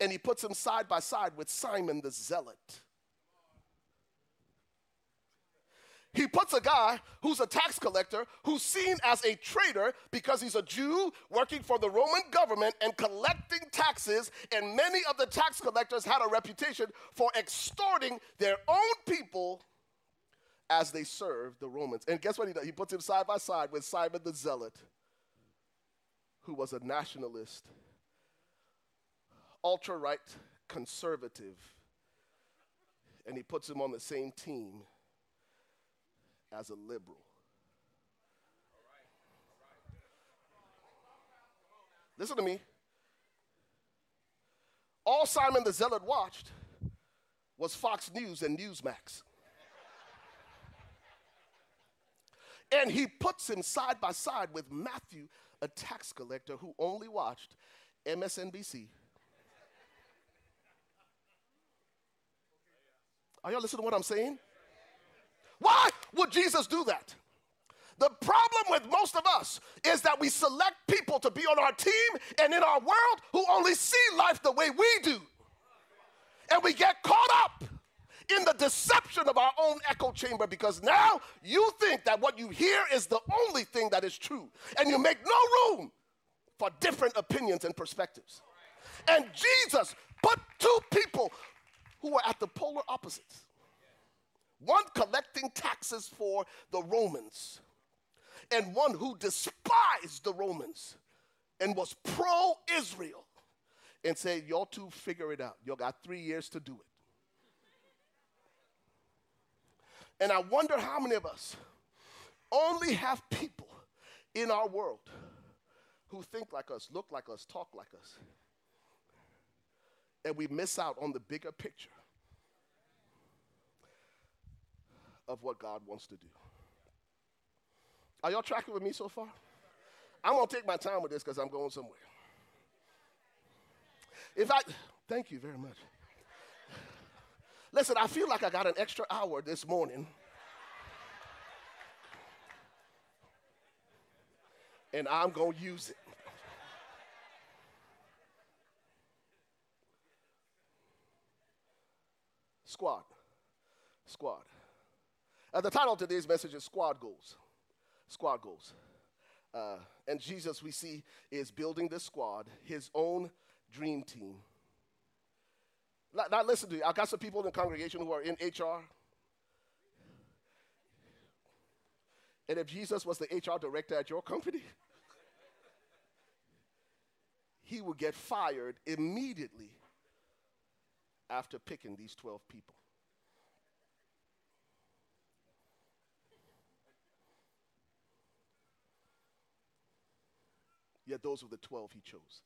and he puts him side by side with Simon the Zealot. He puts a guy who's a tax collector, who's seen as a traitor because he's a Jew working for the Roman government and collecting taxes. And many of the tax collectors had a reputation for extorting their own people as they served the Romans. And guess what he does? He puts him side by side with Simon the Zealot, who was a nationalist, ultra right conservative. And he puts him on the same team as a liberal. Listen to me. All Simon the Zealot watched was Fox News and Newsmax. And he puts him side by side with Matthew, a tax collector who only watched MSNBC. Are y'all listening to what I'm saying? Why would Jesus do that? The problem with most of us is that we select people to be on our team and in our world who only see life the way we do. And we get caught up in the deception of our own echo chamber because now you think that what you hear is the only thing that is true. And you make no room for different opinions and perspectives. And Jesus put two people who were at the polar opposites one collecting taxes for the Romans, and one who despised the Romans and was pro Israel and said, Y'all two figure it out. Y'all got three years to do it. And I wonder how many of us only have people in our world who think like us, look like us, talk like us. And we miss out on the bigger picture of what God wants to do. Are y'all tracking with me so far? I'm gonna take my time with this because I'm going somewhere. If I, thank you very much. Listen, I feel like I got an extra hour this morning. And I'm going to use it. Squad. Squad. Uh, the title of today's message is Squad Goals. Squad Goals. Uh, and Jesus, we see, is building this squad, his own dream team. Now, listen to me. I got some people in the congregation who are in HR. And if Jesus was the HR director at your company, he would get fired immediately after picking these 12 people. Yet those were the 12 he chose.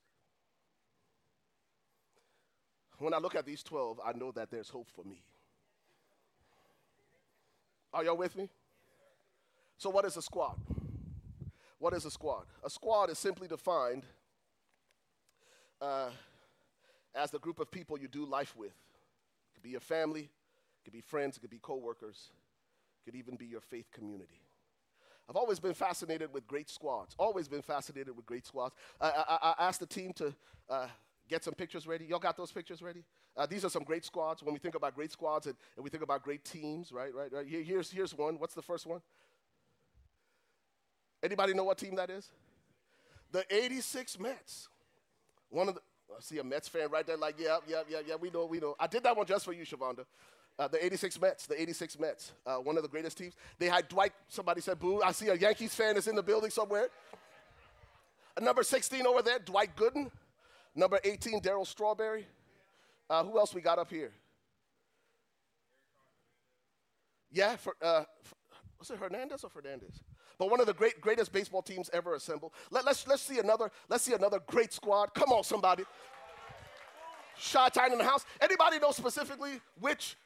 When I look at these 12, I know that there's hope for me. Are y'all with me? So, what is a squad? What is a squad? A squad is simply defined uh, as the group of people you do life with. It could be your family, it could be friends, it could be coworkers, it could even be your faith community. I've always been fascinated with great squads. Always been fascinated with great squads. I, I, I asked the team to uh, get some pictures ready. Y'all got those pictures ready? Uh, these are some great squads. When we think about great squads and, and we think about great teams, right, right, right. Here, here's, here's one. What's the first one? Anybody know what team that is? The 86 Mets. One of the, I see a Mets fan right there, like, yeah, yeah, yeah, yeah, we know, we know. I did that one just for you, Shavonda. Uh, the 86 Mets, the 86 Mets, uh, one of the greatest teams. They had Dwight, somebody said boo. I see a Yankees fan is in the building somewhere. Uh, number 16 over there, Dwight Gooden. Number 18, Darryl Strawberry. Uh, who else we got up here? Yeah, for, uh, for, was it Hernandez or Fernandez? But one of the great, greatest baseball teams ever assembled. Let, let's, let's see another. Let's see another great squad. Come on, somebody. Shot time in the house. Anybody know specifically which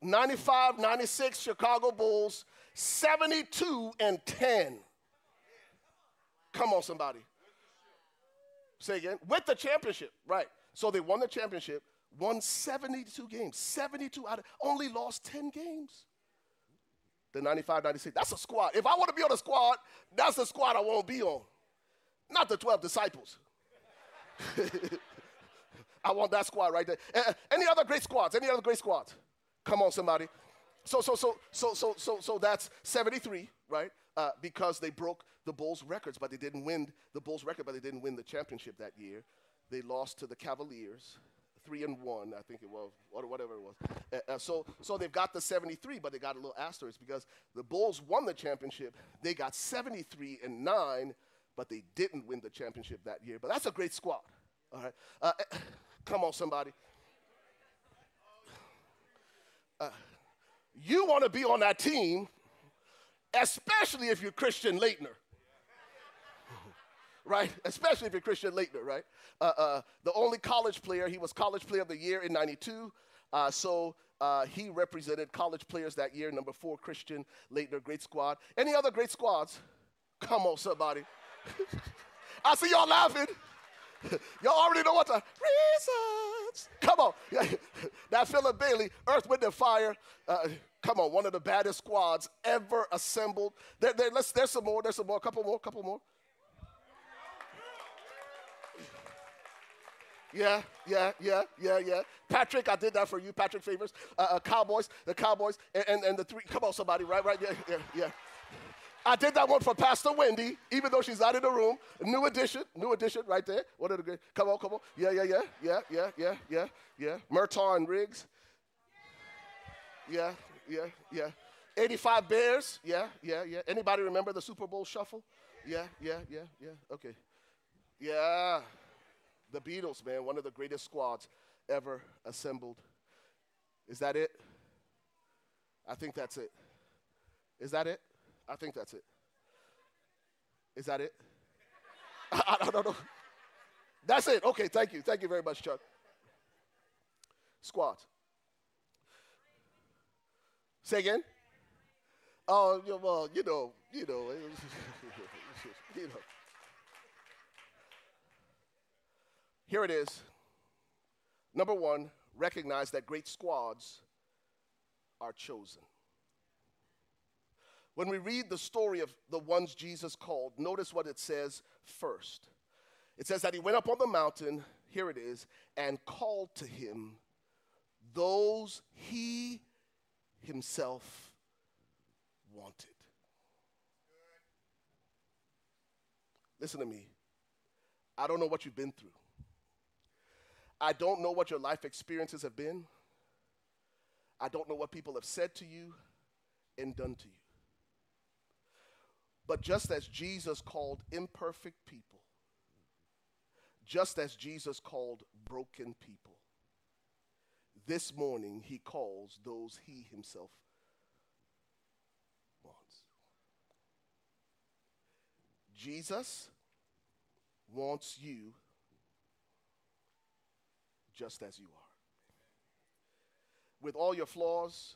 95, 96 Chicago Bulls, 72 and 10. Come on, somebody. Say again. With the championship, right. So they won the championship, won 72 games. 72 out of, only lost 10 games. The 95, 96. That's a squad. If I want to be on a squad, that's the squad I won't be on. Not the 12 disciples. I want that squad right there. Uh, any other great squads? Any other great squads? Come on, somebody. So, so, so, so, so, so, so that's 73, right? Uh, because they broke the Bulls' records, but they didn't win the Bulls' record, but they didn't win the championship that year. They lost to the Cavaliers, three and one, I think it was, or whatever it was. Uh, uh, so, so they've got the 73, but they got a little asterisk because the Bulls won the championship. They got 73 and nine, but they didn't win the championship that year. But that's a great squad. All right. Uh, uh come on, somebody. Uh, you want to be on that team, especially if you're Christian Laettner. right? Especially if you're Christian Laettner, right? Uh, uh, the only college player, he was College Player of the Year in 92. Uh, so uh, he represented college players that year, number four, Christian Laettner, great squad. Any other great squads? Come on, somebody. I see y'all laughing. Y'all already know what the reasons. Come on. now, Philip Bailey, Earth, Wind, and Fire. Come on, one of the baddest squads ever assembled. There, there, let's, there's some more. There's some more. A couple more. A couple more. Yeah, yeah, yeah, yeah, yeah. Patrick, I did that for you. Patrick Favors. Uh, uh, Cowboys, the Cowboys, and, and, and the three. Come on, somebody, right, right, yeah, yeah, yeah. I did that one for Pastor Wendy, even though she's not in the room. New edition, new edition right there. What are the good? Come on, come on. Yeah, yeah, yeah, yeah, yeah, yeah, yeah, yeah. Murtaugh and Riggs. Yeah, yeah, yeah. 85 Bears. Yeah, yeah, yeah. Anybody remember the Super Bowl shuffle? Yeah, yeah, yeah, yeah. Okay. Yeah. The Beatles, man, one of the greatest squads ever assembled. Is that it? I think that's it. Is that it? I think that's it. Is that it? I, don't know. That's it. Okay, thank you. Thank you very much, Chuck. Squads. Say again? Oh, well, you know, you know, you know. Here it is. Number one, recognize that great squads are chosen. When we read the story of the ones Jesus called, notice what it says first. It says that he went up on the mountain, here it is, and called to him those he himself wanted. Listen to me. I don't know what you've been through. I don't know what your life experiences have been. I don't know what people have said to you and done to you. But just as Jesus called imperfect people, just as Jesus called broken people, this morning he calls those he himself wants. Jesus wants you just as you are. With all your flaws,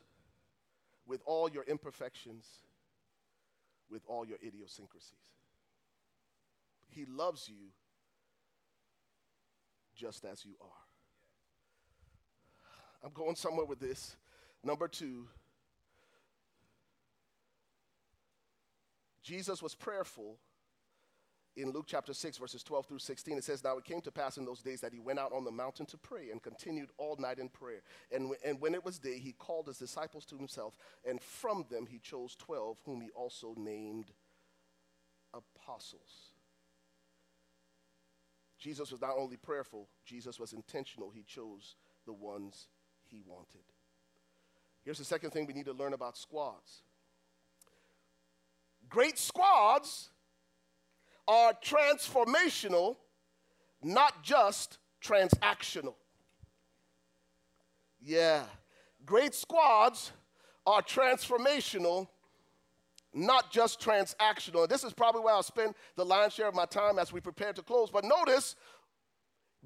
with all your imperfections, with all your idiosyncrasies. He loves you just as you are. I'm going somewhere with this. Number two, Jesus was prayerful in Luke chapter 6, verses 12 through 16, it says, Now it came to pass in those days that he went out on the mountain to pray and continued all night in prayer. And, w- and when it was day, he called his disciples to himself, and from them he chose 12, whom he also named apostles. Jesus was not only prayerful, Jesus was intentional. He chose the ones he wanted. Here's the second thing we need to learn about squads great squads are transformational, not just transactional. Yeah. Great squads are transformational, not just transactional. And This is probably where I'll spend the lion's share of my time as we prepare to close. But notice,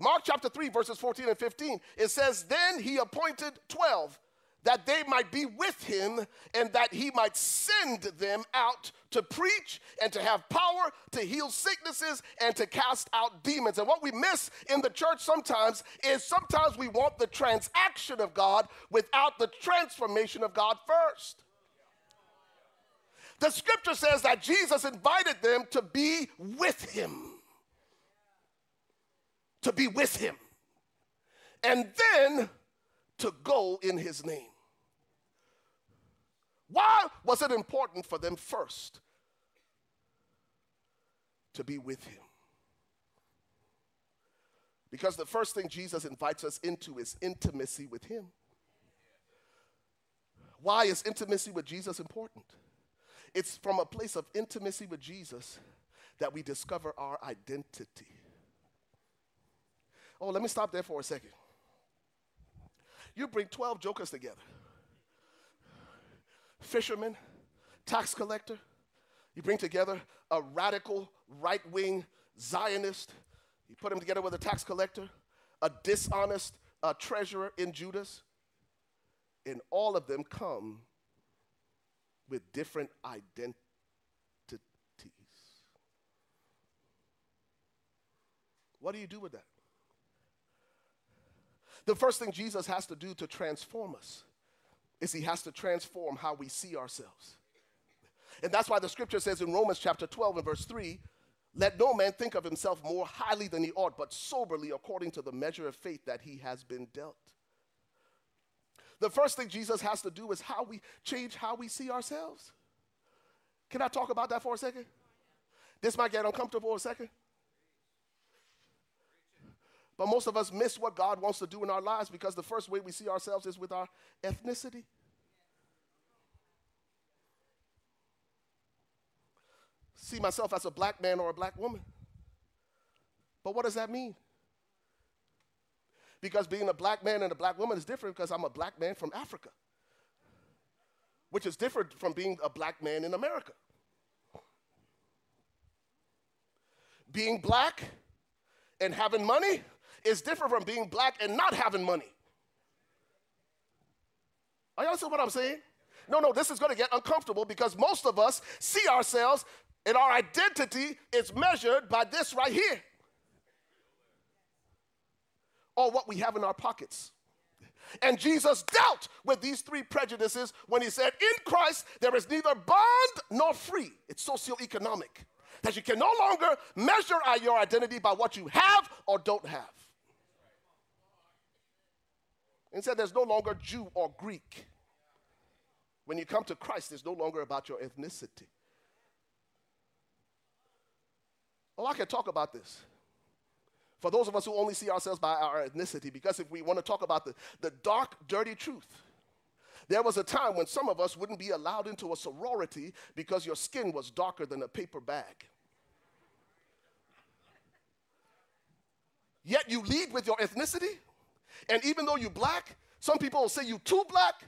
Mark chapter 3, verses 14 and 15, it says, Then he appointed 12 that they might be with him and that he might send them out to preach and to have power to heal sicknesses and to cast out demons. And what we miss in the church sometimes is sometimes we want the transaction of God without the transformation of God first. The scripture says that Jesus invited them to be with him. To be with him. And then to go in his name. Why was it important for them first to be with him? Because the first thing Jesus invites us into is intimacy with him. Why is intimacy with Jesus important? It's from a place of intimacy with Jesus that we discover our identity. Oh, let me stop there for a second. You bring 12 jokers together fisherman, tax collector. You bring together a radical right wing Zionist. You put him together with a tax collector, a dishonest uh, treasurer in Judas. And all of them come with different identities. What do you do with that? The first thing Jesus has to do to transform us is he has to transform how we see ourselves. And that's why the scripture says in Romans chapter 12 and verse 3 let no man think of himself more highly than he ought, but soberly according to the measure of faith that he has been dealt. The first thing Jesus has to do is how we change how we see ourselves. Can I talk about that for a second? This might get uncomfortable for a second. But most of us miss what God wants to do in our lives because the first way we see ourselves is with our ethnicity. See myself as a black man or a black woman. But what does that mean? Because being a black man and a black woman is different because I'm a black man from Africa, which is different from being a black man in America. being black and having money is different from being black and not having money. Are y'all understand what I'm saying? No, no, this is going to get uncomfortable because most of us see ourselves and our identity is measured by this right here or what we have in our pockets. And Jesus dealt with these three prejudices when he said, In Christ, there is neither bond nor free. It's socioeconomic. That you can no longer measure your identity by what you have or don't have. And said, There's no longer Jew or Greek. When you come to Christ, it's no longer about your ethnicity. Oh, I can talk about this. For those of us who only see ourselves by our ethnicity, because if we want to talk about the, the dark, dirty truth, there was a time when some of us wouldn't be allowed into a sorority because your skin was darker than a paper bag. Yet you lead with your ethnicity, and even though you're black, some people will say you're too black,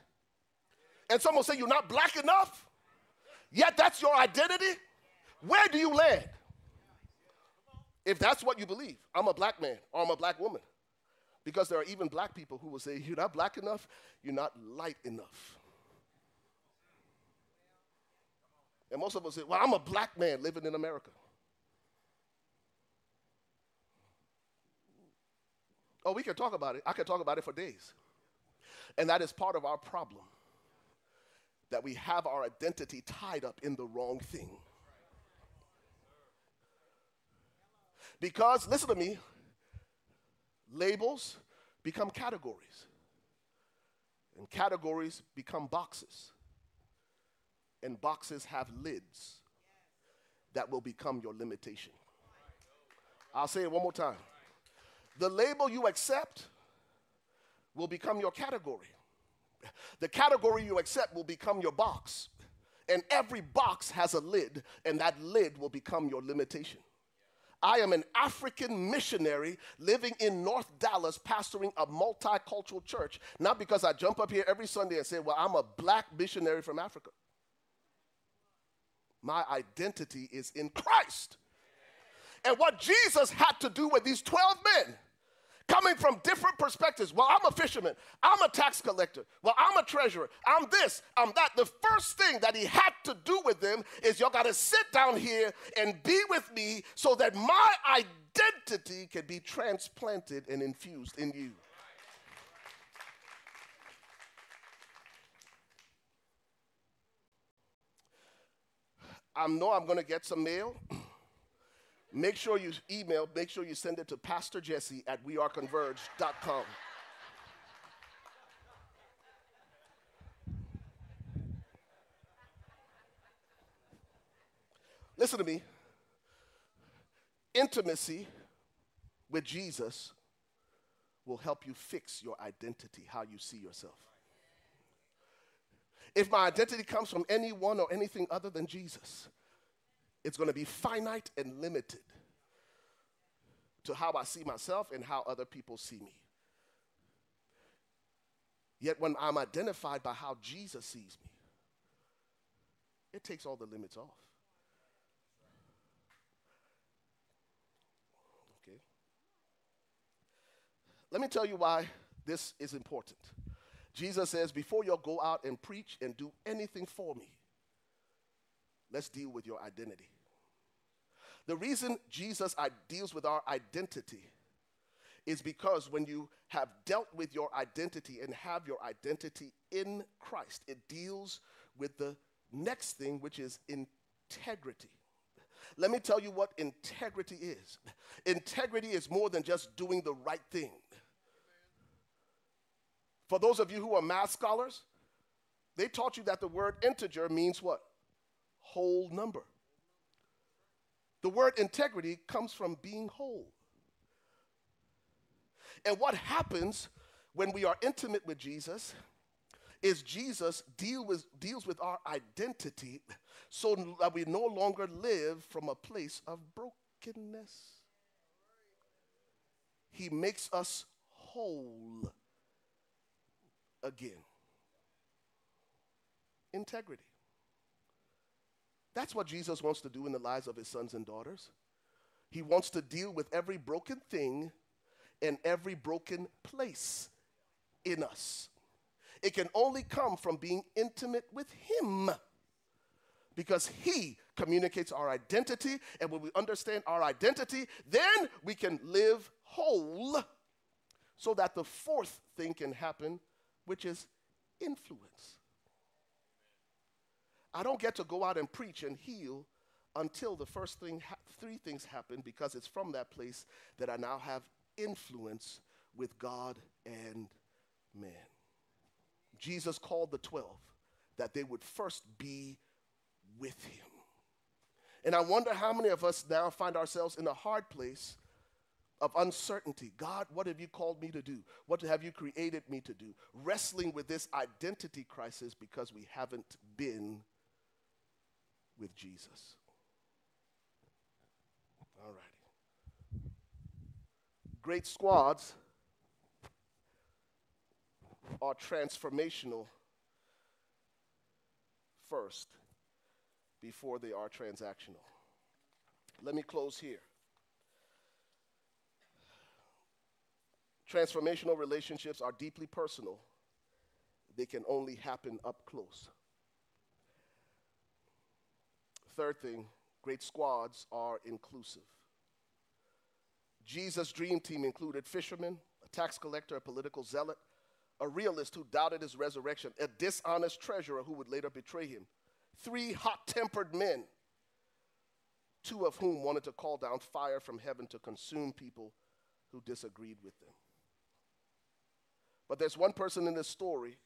and some will say you're not black enough. Yet that's your identity. Where do you land? If that's what you believe, I'm a black man or I'm a black woman. Because there are even black people who will say, You're not black enough, you're not light enough. And most of us say, Well, I'm a black man living in America. Oh, we can talk about it. I can talk about it for days. And that is part of our problem that we have our identity tied up in the wrong thing. Because, listen to me, labels become categories, and categories become boxes, and boxes have lids that will become your limitation. I'll say it one more time. The label you accept will become your category. The category you accept will become your box. And every box has a lid, and that lid will become your limitation. I am an African missionary living in North Dallas, pastoring a multicultural church, not because I jump up here every Sunday and say, Well, I'm a black missionary from Africa. My identity is in Christ. And what Jesus had to do with these 12 men coming from different perspectives. Well, I'm a fisherman. I'm a tax collector. Well, I'm a treasurer. I'm this. I'm that. The first thing that he had to do with them is y'all got to sit down here and be with me so that my identity can be transplanted and infused in you. I know I'm going to get some mail. Make sure you email, make sure you send it to Pastor Jesse at weareconverged.com. Listen to me. Intimacy with Jesus will help you fix your identity, how you see yourself. If my identity comes from anyone or anything other than Jesus, it's going to be finite and limited to how I see myself and how other people see me. Yet when I'm identified by how Jesus sees me, it takes all the limits off. Okay? Let me tell you why this is important. Jesus says, before you go out and preach and do anything for me, let's deal with your identity. The reason Jesus deals with our identity is because when you have dealt with your identity and have your identity in Christ, it deals with the next thing, which is integrity. Let me tell you what integrity is. Integrity is more than just doing the right thing. For those of you who are math scholars, they taught you that the word integer means what? Whole number. The word integrity comes from being whole. And what happens when we are intimate with Jesus is Jesus deal with, deals with our identity so that we no longer live from a place of brokenness. He makes us whole again. Integrity. That's what Jesus wants to do in the lives of his sons and daughters. He wants to deal with every broken thing and every broken place in us. It can only come from being intimate with Him because He communicates our identity. And when we understand our identity, then we can live whole so that the fourth thing can happen, which is influence. I don't get to go out and preach and heal until the first thing, ha- three things happen because it's from that place that I now have influence with God and man. Jesus called the 12 that they would first be with him. And I wonder how many of us now find ourselves in a hard place of uncertainty. God, what have you called me to do? What have you created me to do? Wrestling with this identity crisis because we haven't been with Jesus. All righty. Great squads are transformational first before they are transactional. Let me close here. Transformational relationships are deeply personal, they can only happen up close. Third thing, great squads are inclusive. Jesus' dream team included fishermen, a tax collector, a political zealot, a realist who doubted his resurrection, a dishonest treasurer who would later betray him, three hot tempered men, two of whom wanted to call down fire from heaven to consume people who disagreed with them. But there's one person in this story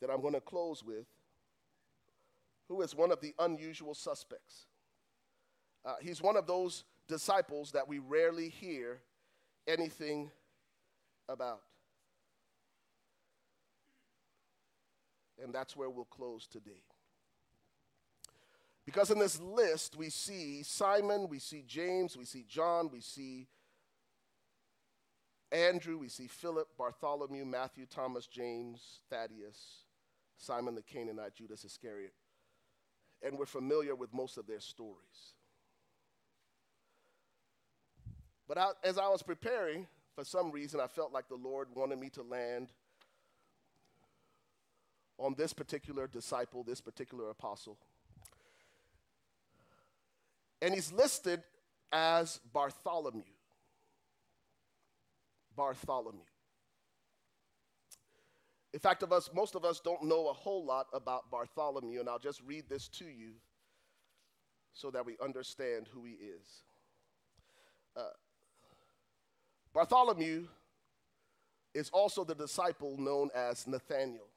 that I'm going to close with who is one of the unusual suspects. Uh, he's one of those disciples that we rarely hear anything about. And that's where we'll close today. Because in this list, we see Simon, we see James, we see John, we see Andrew, we see Philip, Bartholomew, Matthew, Thomas, James, Thaddeus, Simon the Canaanite, Judas Iscariot. And we're familiar with most of their stories. But I, as I was preparing, for some reason, I felt like the Lord wanted me to land on this particular disciple, this particular apostle. And he's listed as Bartholomew. Bartholomew. In fact, of us, most of us don't know a whole lot about Bartholomew, and I'll just read this to you so that we understand who he is. Uh, Bartholomew is also the disciple known as Nathaniel.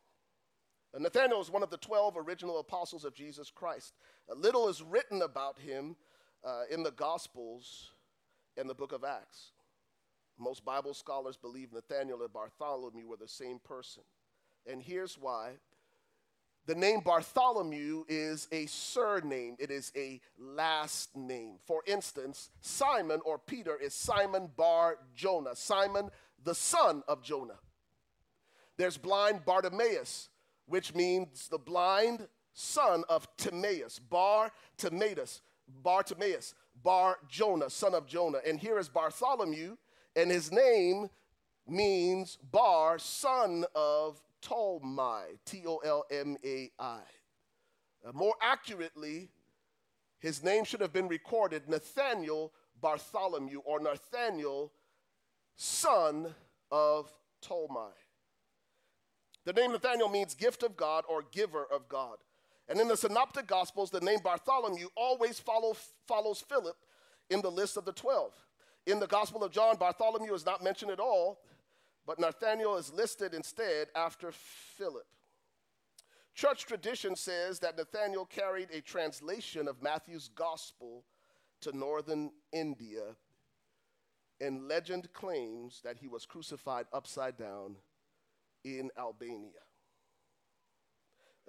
And Nathaniel is one of the 12 original apostles of Jesus Christ. A little is written about him uh, in the Gospels and the book of Acts. Most Bible scholars believe Nathaniel and Bartholomew were the same person. And here's why. The name Bartholomew is a surname, it is a last name. For instance, Simon or Peter is Simon Bar Jonah, Simon the son of Jonah. There's blind Bartimaeus, which means the blind son of Timaeus, Bar Timaeus, Bartimaeus, Bar Jonah, son of Jonah. And here is Bartholomew, and his name means Bar, son of Tolmai, T O L M A I. Uh, more accurately, his name should have been recorded Nathaniel Bartholomew or Nathaniel, son of Tolmai. The name Nathaniel means gift of God or giver of God. And in the Synoptic Gospels, the name Bartholomew always follow, follows Philip in the list of the 12. In the Gospel of John, Bartholomew is not mentioned at all, but Nathaniel is listed instead after Philip. Church tradition says that Nathaniel carried a translation of Matthew's Gospel to northern India, and legend claims that he was crucified upside down in Albania.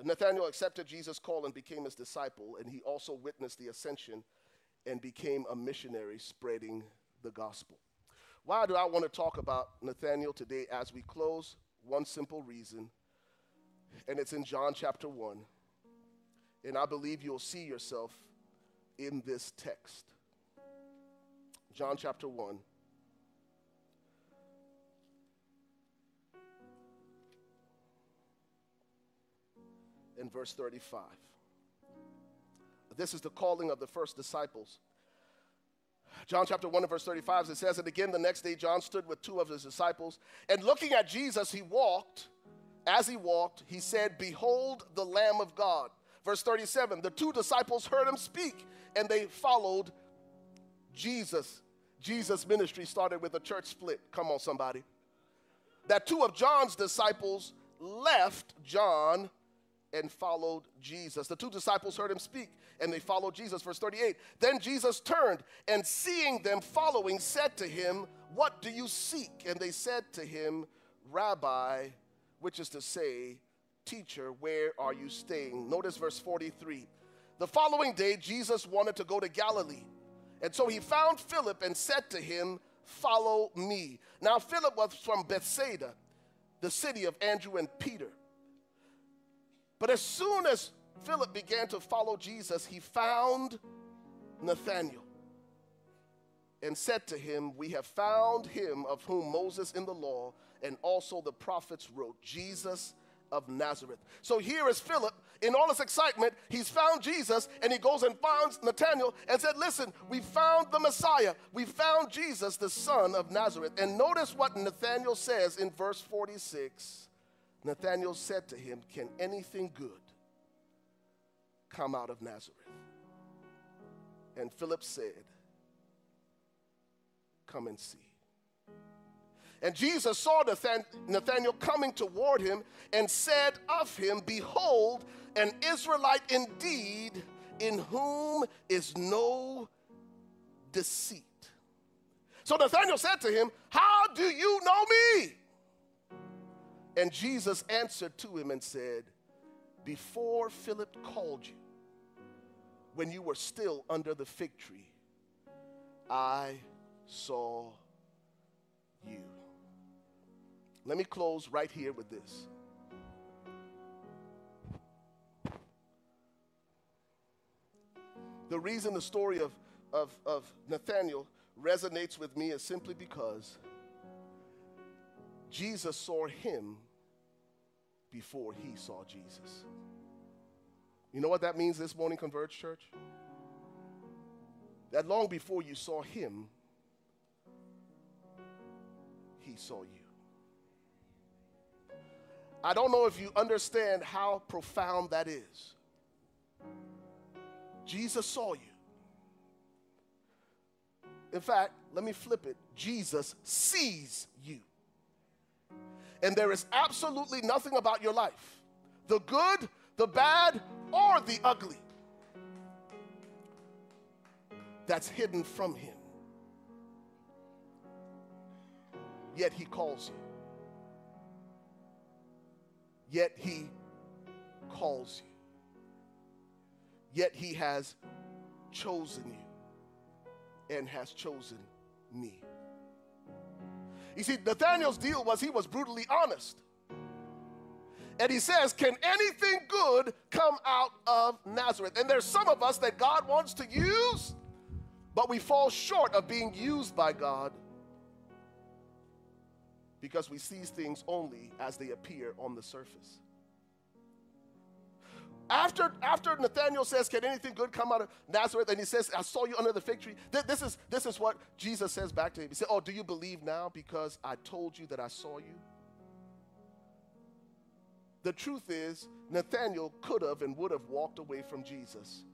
Nathanael accepted Jesus' call and became his disciple, and he also witnessed the ascension and became a missionary spreading the gospel. Why do I want to talk about Nathanael today as we close? One simple reason, and it's in John chapter 1. And I believe you'll see yourself in this text. John chapter 1. In verse 35. This is the calling of the first disciples. John chapter 1 and verse 35, it says, And again the next day John stood with two of his disciples, and looking at Jesus, he walked. As he walked, he said, Behold the Lamb of God. Verse 37, the two disciples heard him speak, and they followed Jesus. Jesus' ministry started with a church split. Come on, somebody. That two of John's disciples left John and followed Jesus. The two disciples heard him speak and they followed Jesus. Verse 38. Then Jesus turned and seeing them following, said to him, What do you seek? And they said to him, Rabbi, which is to say, Teacher, where are you staying? Notice verse 43. The following day, Jesus wanted to go to Galilee. And so he found Philip and said to him, Follow me. Now, Philip was from Bethsaida, the city of Andrew and Peter. But as soon as Philip began to follow Jesus, he found Nathanael and said to him, We have found him of whom Moses in the law and also the prophets wrote, Jesus of Nazareth. So here is Philip. In all his excitement, he's found Jesus and he goes and finds Nathanael and said, Listen, we found the Messiah. We found Jesus, the son of Nazareth. And notice what Nathanael says in verse 46. Nathanael said to him, Can anything good come out of Nazareth? And Philip said, Come and see. And Jesus saw Nathanael coming toward him and said of him, Behold, an Israelite indeed, in whom is no deceit. So Nathanael said to him, How do you know me? And Jesus answered to him and said, Before Philip called you, when you were still under the fig tree, I saw you. Let me close right here with this. The reason the story of, of, of Nathaniel resonates with me is simply because Jesus saw him before he saw Jesus. You know what that means this morning, Converge Church? That long before you saw him, he saw you. I don't know if you understand how profound that is. Jesus saw you. In fact, let me flip it Jesus sees you. And there is absolutely nothing about your life, the good, the bad, or the ugly, that's hidden from Him. Yet He calls you. Yet He calls you. Yet He has chosen you and has chosen me. You see, Nathaniel's deal was he was brutally honest. And he says, Can anything good come out of Nazareth? And there's some of us that God wants to use, but we fall short of being used by God because we see things only as they appear on the surface. After, after Nathaniel says, Can anything good come out of Nazareth? And he says, I saw you under the fig tree. This is, this is what Jesus says back to him. He said, Oh, do you believe now because I told you that I saw you? The truth is, Nathaniel could have and would have walked away from Jesus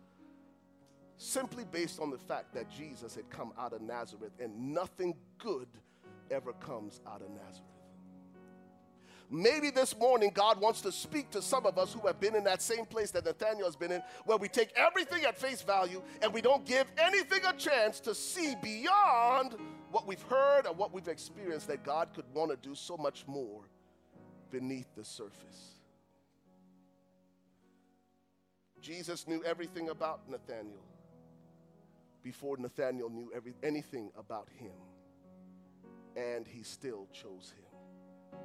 simply based on the fact that Jesus had come out of Nazareth and nothing good ever comes out of Nazareth. Maybe this morning God wants to speak to some of us who have been in that same place that Nathaniel has been in, where we take everything at face value and we don't give anything a chance to see beyond what we've heard or what we've experienced, that God could want to do so much more beneath the surface. Jesus knew everything about Nathaniel before Nathaniel knew every, anything about him, and he still chose him.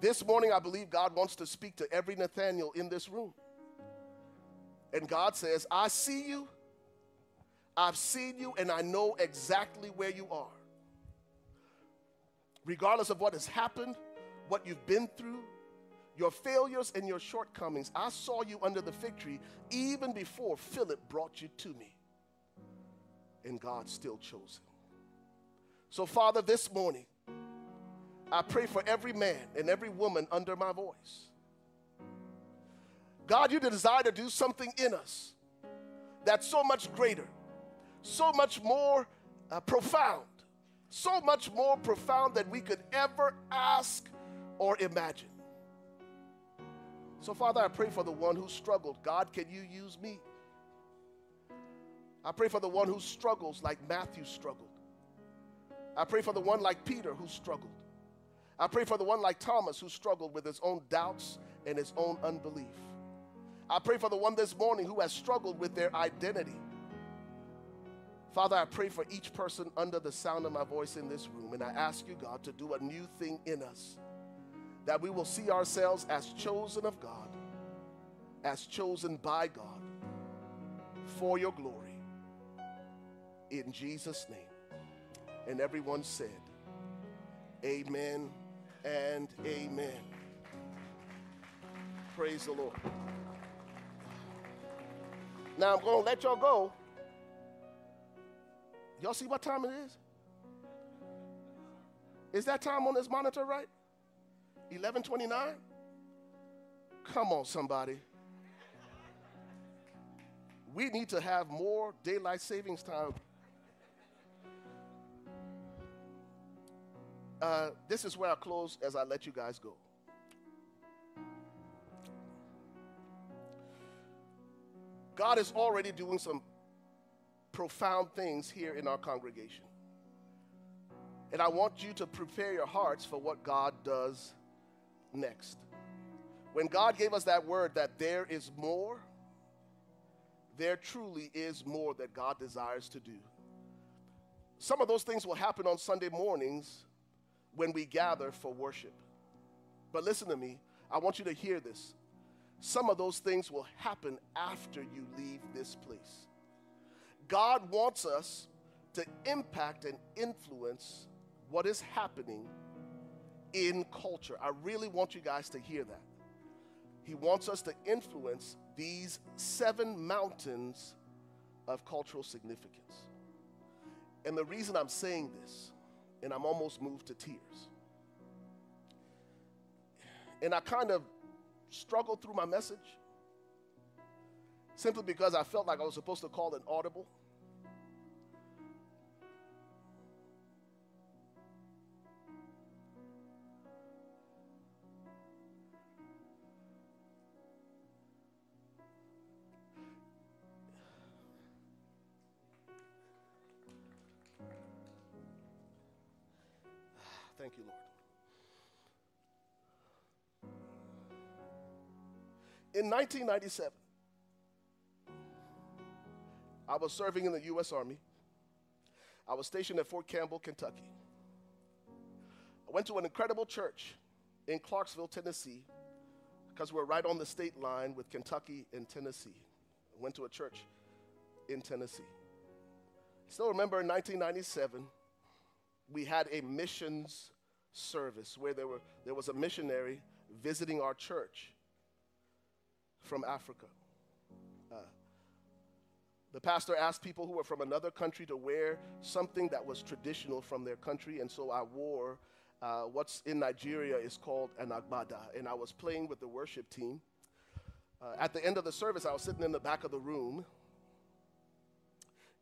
This morning, I believe God wants to speak to every Nathaniel in this room. And God says, I see you, I've seen you and I know exactly where you are. Regardless of what has happened, what you've been through, your failures and your shortcomings, I saw you under the fig tree even before Philip brought you to me. And God still chose him. So, Father, this morning, I pray for every man and every woman under my voice. God, you desire to do something in us that's so much greater, so much more uh, profound, so much more profound than we could ever ask or imagine. So, Father, I pray for the one who struggled. God, can you use me? I pray for the one who struggles like Matthew struggled. I pray for the one like Peter who struggled. I pray for the one like Thomas who struggled with his own doubts and his own unbelief. I pray for the one this morning who has struggled with their identity. Father, I pray for each person under the sound of my voice in this room, and I ask you, God, to do a new thing in us. That we will see ourselves as chosen of God, as chosen by God, for your glory. In Jesus' name. And everyone said, Amen and amen. Praise the Lord. Now I'm going to let y'all go. Y'all see what time it is? Is that time on this monitor right? 11:29? Come on somebody. We need to have more daylight savings time. Uh, this is where I close as I let you guys go. God is already doing some profound things here in our congregation. And I want you to prepare your hearts for what God does next. When God gave us that word that there is more, there truly is more that God desires to do. Some of those things will happen on Sunday mornings when we gather for worship. But listen to me, I want you to hear this. Some of those things will happen after you leave this place. God wants us to impact and influence what is happening in culture. I really want you guys to hear that. He wants us to influence these seven mountains of cultural significance. And the reason I'm saying this, and I'm almost moved to tears, and I kind of struggled through my message simply because I felt like I was supposed to call an audible. In 1997, I was serving in the U.S. Army. I was stationed at Fort Campbell, Kentucky. I went to an incredible church in Clarksville, Tennessee, because we're right on the state line with Kentucky and Tennessee. I went to a church in Tennessee. I still remember in 1997, we had a missions service where there, were, there was a missionary visiting our church from Africa. Uh, the pastor asked people who were from another country to wear something that was traditional from their country, and so I wore uh, what's in Nigeria is called an agbada, and I was playing with the worship team. Uh, at the end of the service, I was sitting in the back of the room,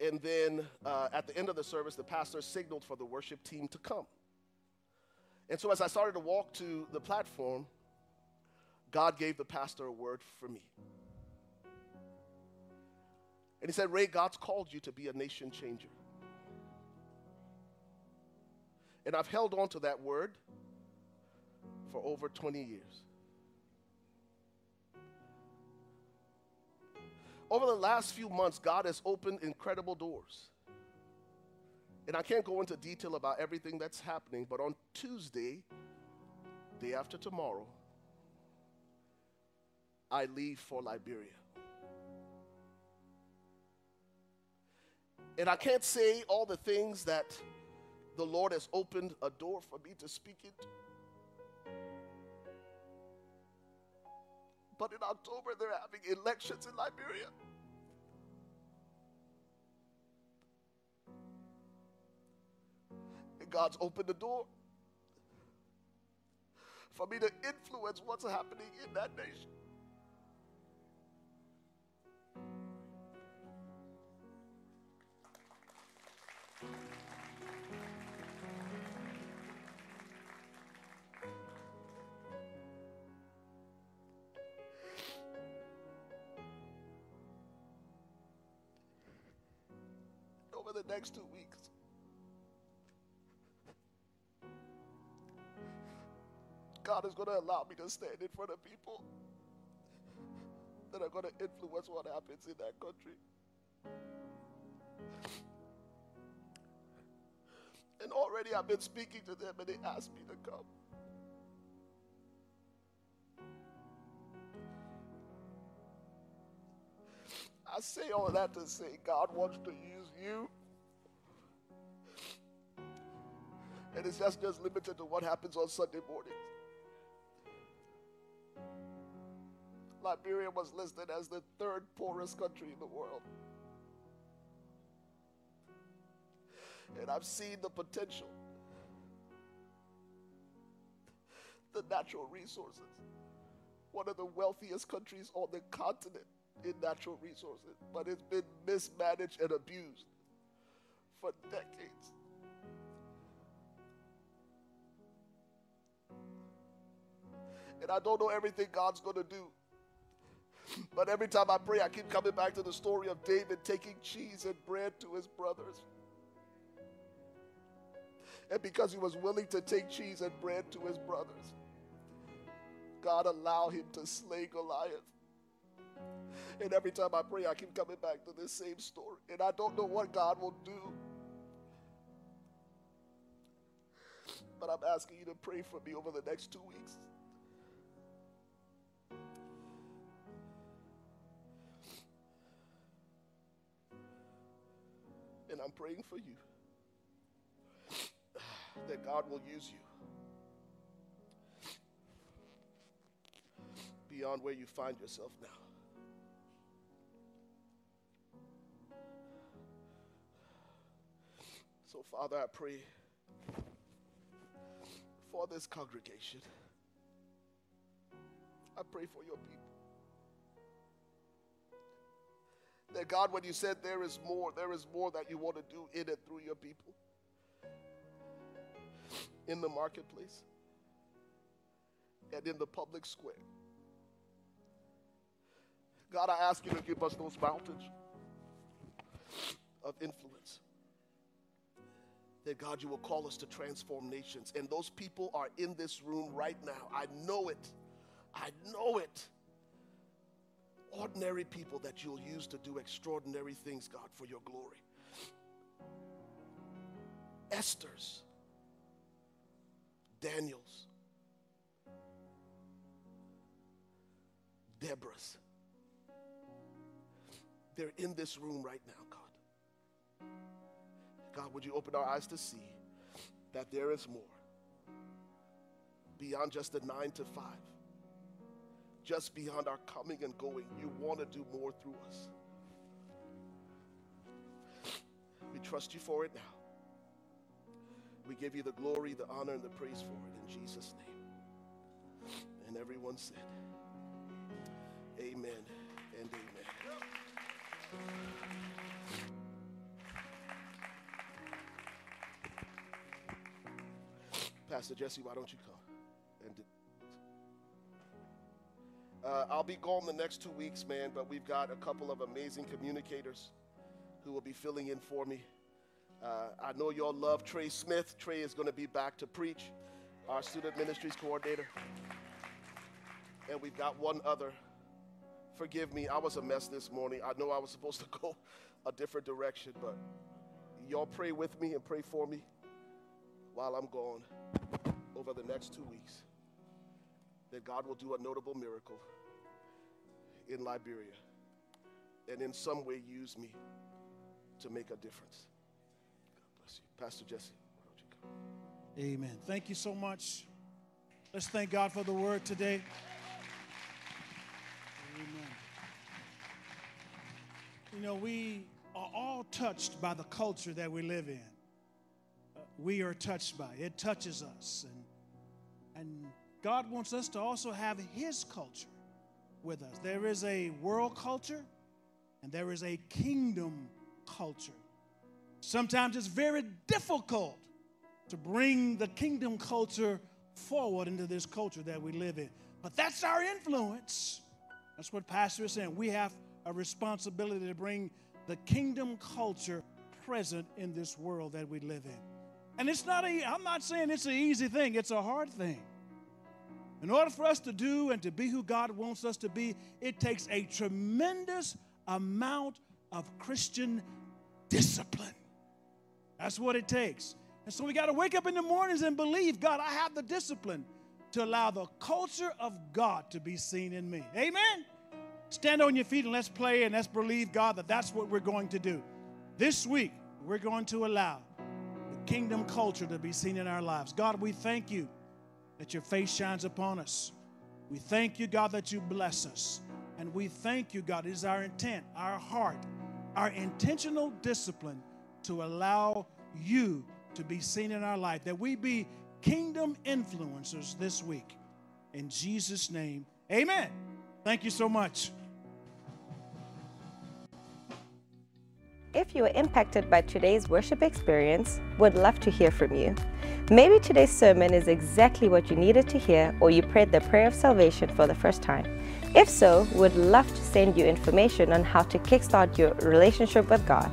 and then uh, at the end of the service, the pastor signaled for the worship team to come. And so as I started to walk to the platform, God gave the pastor a word for me. And he said, Ray, God's called you to be a nation changer. And I've held on to that word for over 20 years. Over the last few months, God has opened incredible doors. And I can't go into detail about everything that's happening, but on Tuesday, day after tomorrow, I leave for Liberia. And I can't say all the things that the Lord has opened a door for me to speak into. But in October, they're having elections in Liberia. And God's opened the door for me to influence what's happening in that nation. Next two weeks, God is going to allow me to stand in front of people that are going to influence what happens in that country. And already I've been speaking to them and they asked me to come. I say all that to say God wants to use you. And it's just, just limited to what happens on Sunday mornings. Liberia was listed as the third poorest country in the world. And I've seen the potential, the natural resources. One of the wealthiest countries on the continent in natural resources, but it's been mismanaged and abused for decades. And I don't know everything God's going to do. But every time I pray, I keep coming back to the story of David taking cheese and bread to his brothers. And because he was willing to take cheese and bread to his brothers, God allowed him to slay Goliath. And every time I pray, I keep coming back to this same story. And I don't know what God will do. But I'm asking you to pray for me over the next two weeks. And I'm praying for you that God will use you beyond where you find yourself now. So, Father, I pray for this congregation. I pray for your people. That God, when you said there is more, there is more that you want to do in and through your people. In the marketplace and in the public square. God, I ask you to give us those mountains of influence. That God, you will call us to transform nations. And those people are in this room right now. I know it. I know it ordinary people that you'll use to do extraordinary things, God, for your glory. Esther's, Daniel's, Deborah's. They're in this room right now, God. God, would you open our eyes to see that there is more beyond just the nine to five? Just beyond our coming and going. You want to do more through us. We trust you for it now. We give you the glory, the honor, and the praise for it in Jesus' name. And everyone said, Amen and amen. Pastor Jesse, why don't you come? And uh, I'll be gone the next two weeks, man, but we've got a couple of amazing communicators who will be filling in for me. Uh, I know y'all love Trey Smith. Trey is going to be back to preach, our student ministries coordinator. And we've got one other. Forgive me, I was a mess this morning. I know I was supposed to go a different direction, but y'all pray with me and pray for me while I'm gone over the next two weeks that God will do a notable miracle in Liberia and in some way use me to make a difference. God bless you. Pastor Jesse? Amen. Thank you so much. Let's thank God for the word today. Amen. You know, we are all touched by the culture that we live in. Uh, we are touched by it. It touches us. And, and God wants us to also have His culture with us. There is a world culture and there is a kingdom culture. Sometimes it's very difficult to bring the kingdom culture forward into this culture that we live in. But that's our influence. That's what Pastor is saying. We have a responsibility to bring the kingdom culture present in this world that we live in. And it's not a, I'm not saying it's an easy thing, it's a hard thing. In order for us to do and to be who God wants us to be, it takes a tremendous amount of Christian discipline. That's what it takes. And so we got to wake up in the mornings and believe, God, I have the discipline to allow the culture of God to be seen in me. Amen. Stand on your feet and let's pray and let's believe, God, that that's what we're going to do. This week, we're going to allow the kingdom culture to be seen in our lives. God, we thank you that your face shines upon us. We thank you, God, that you bless us. And we thank you, God, it is our intent, our heart, our intentional discipline to allow you to be seen in our life, that we be kingdom influencers this week. In Jesus' name, amen. Thank you so much. If you were impacted by today's worship experience, would love to hear from you. Maybe today's sermon is exactly what you needed to hear, or you prayed the prayer of salvation for the first time. If so, would love to send you information on how to kickstart your relationship with God.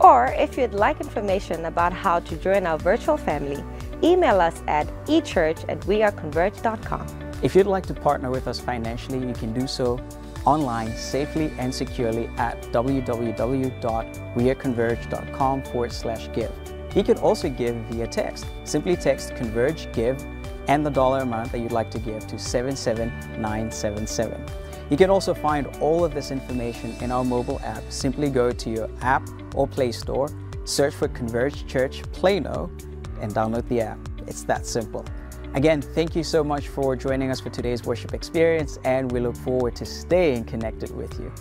Or if you'd like information about how to join our virtual family, email us at echurch at weareconverge.com. If you'd like to partner with us financially, you can do so online safely and securely at www.weareconverge.com forward slash give. You can also give via text. Simply text Converge Give and the dollar amount that you'd like to give to 77977. You can also find all of this information in our mobile app. Simply go to your app or Play Store, search for Converge Church Plano, and download the app. It's that simple. Again, thank you so much for joining us for today's worship experience, and we look forward to staying connected with you.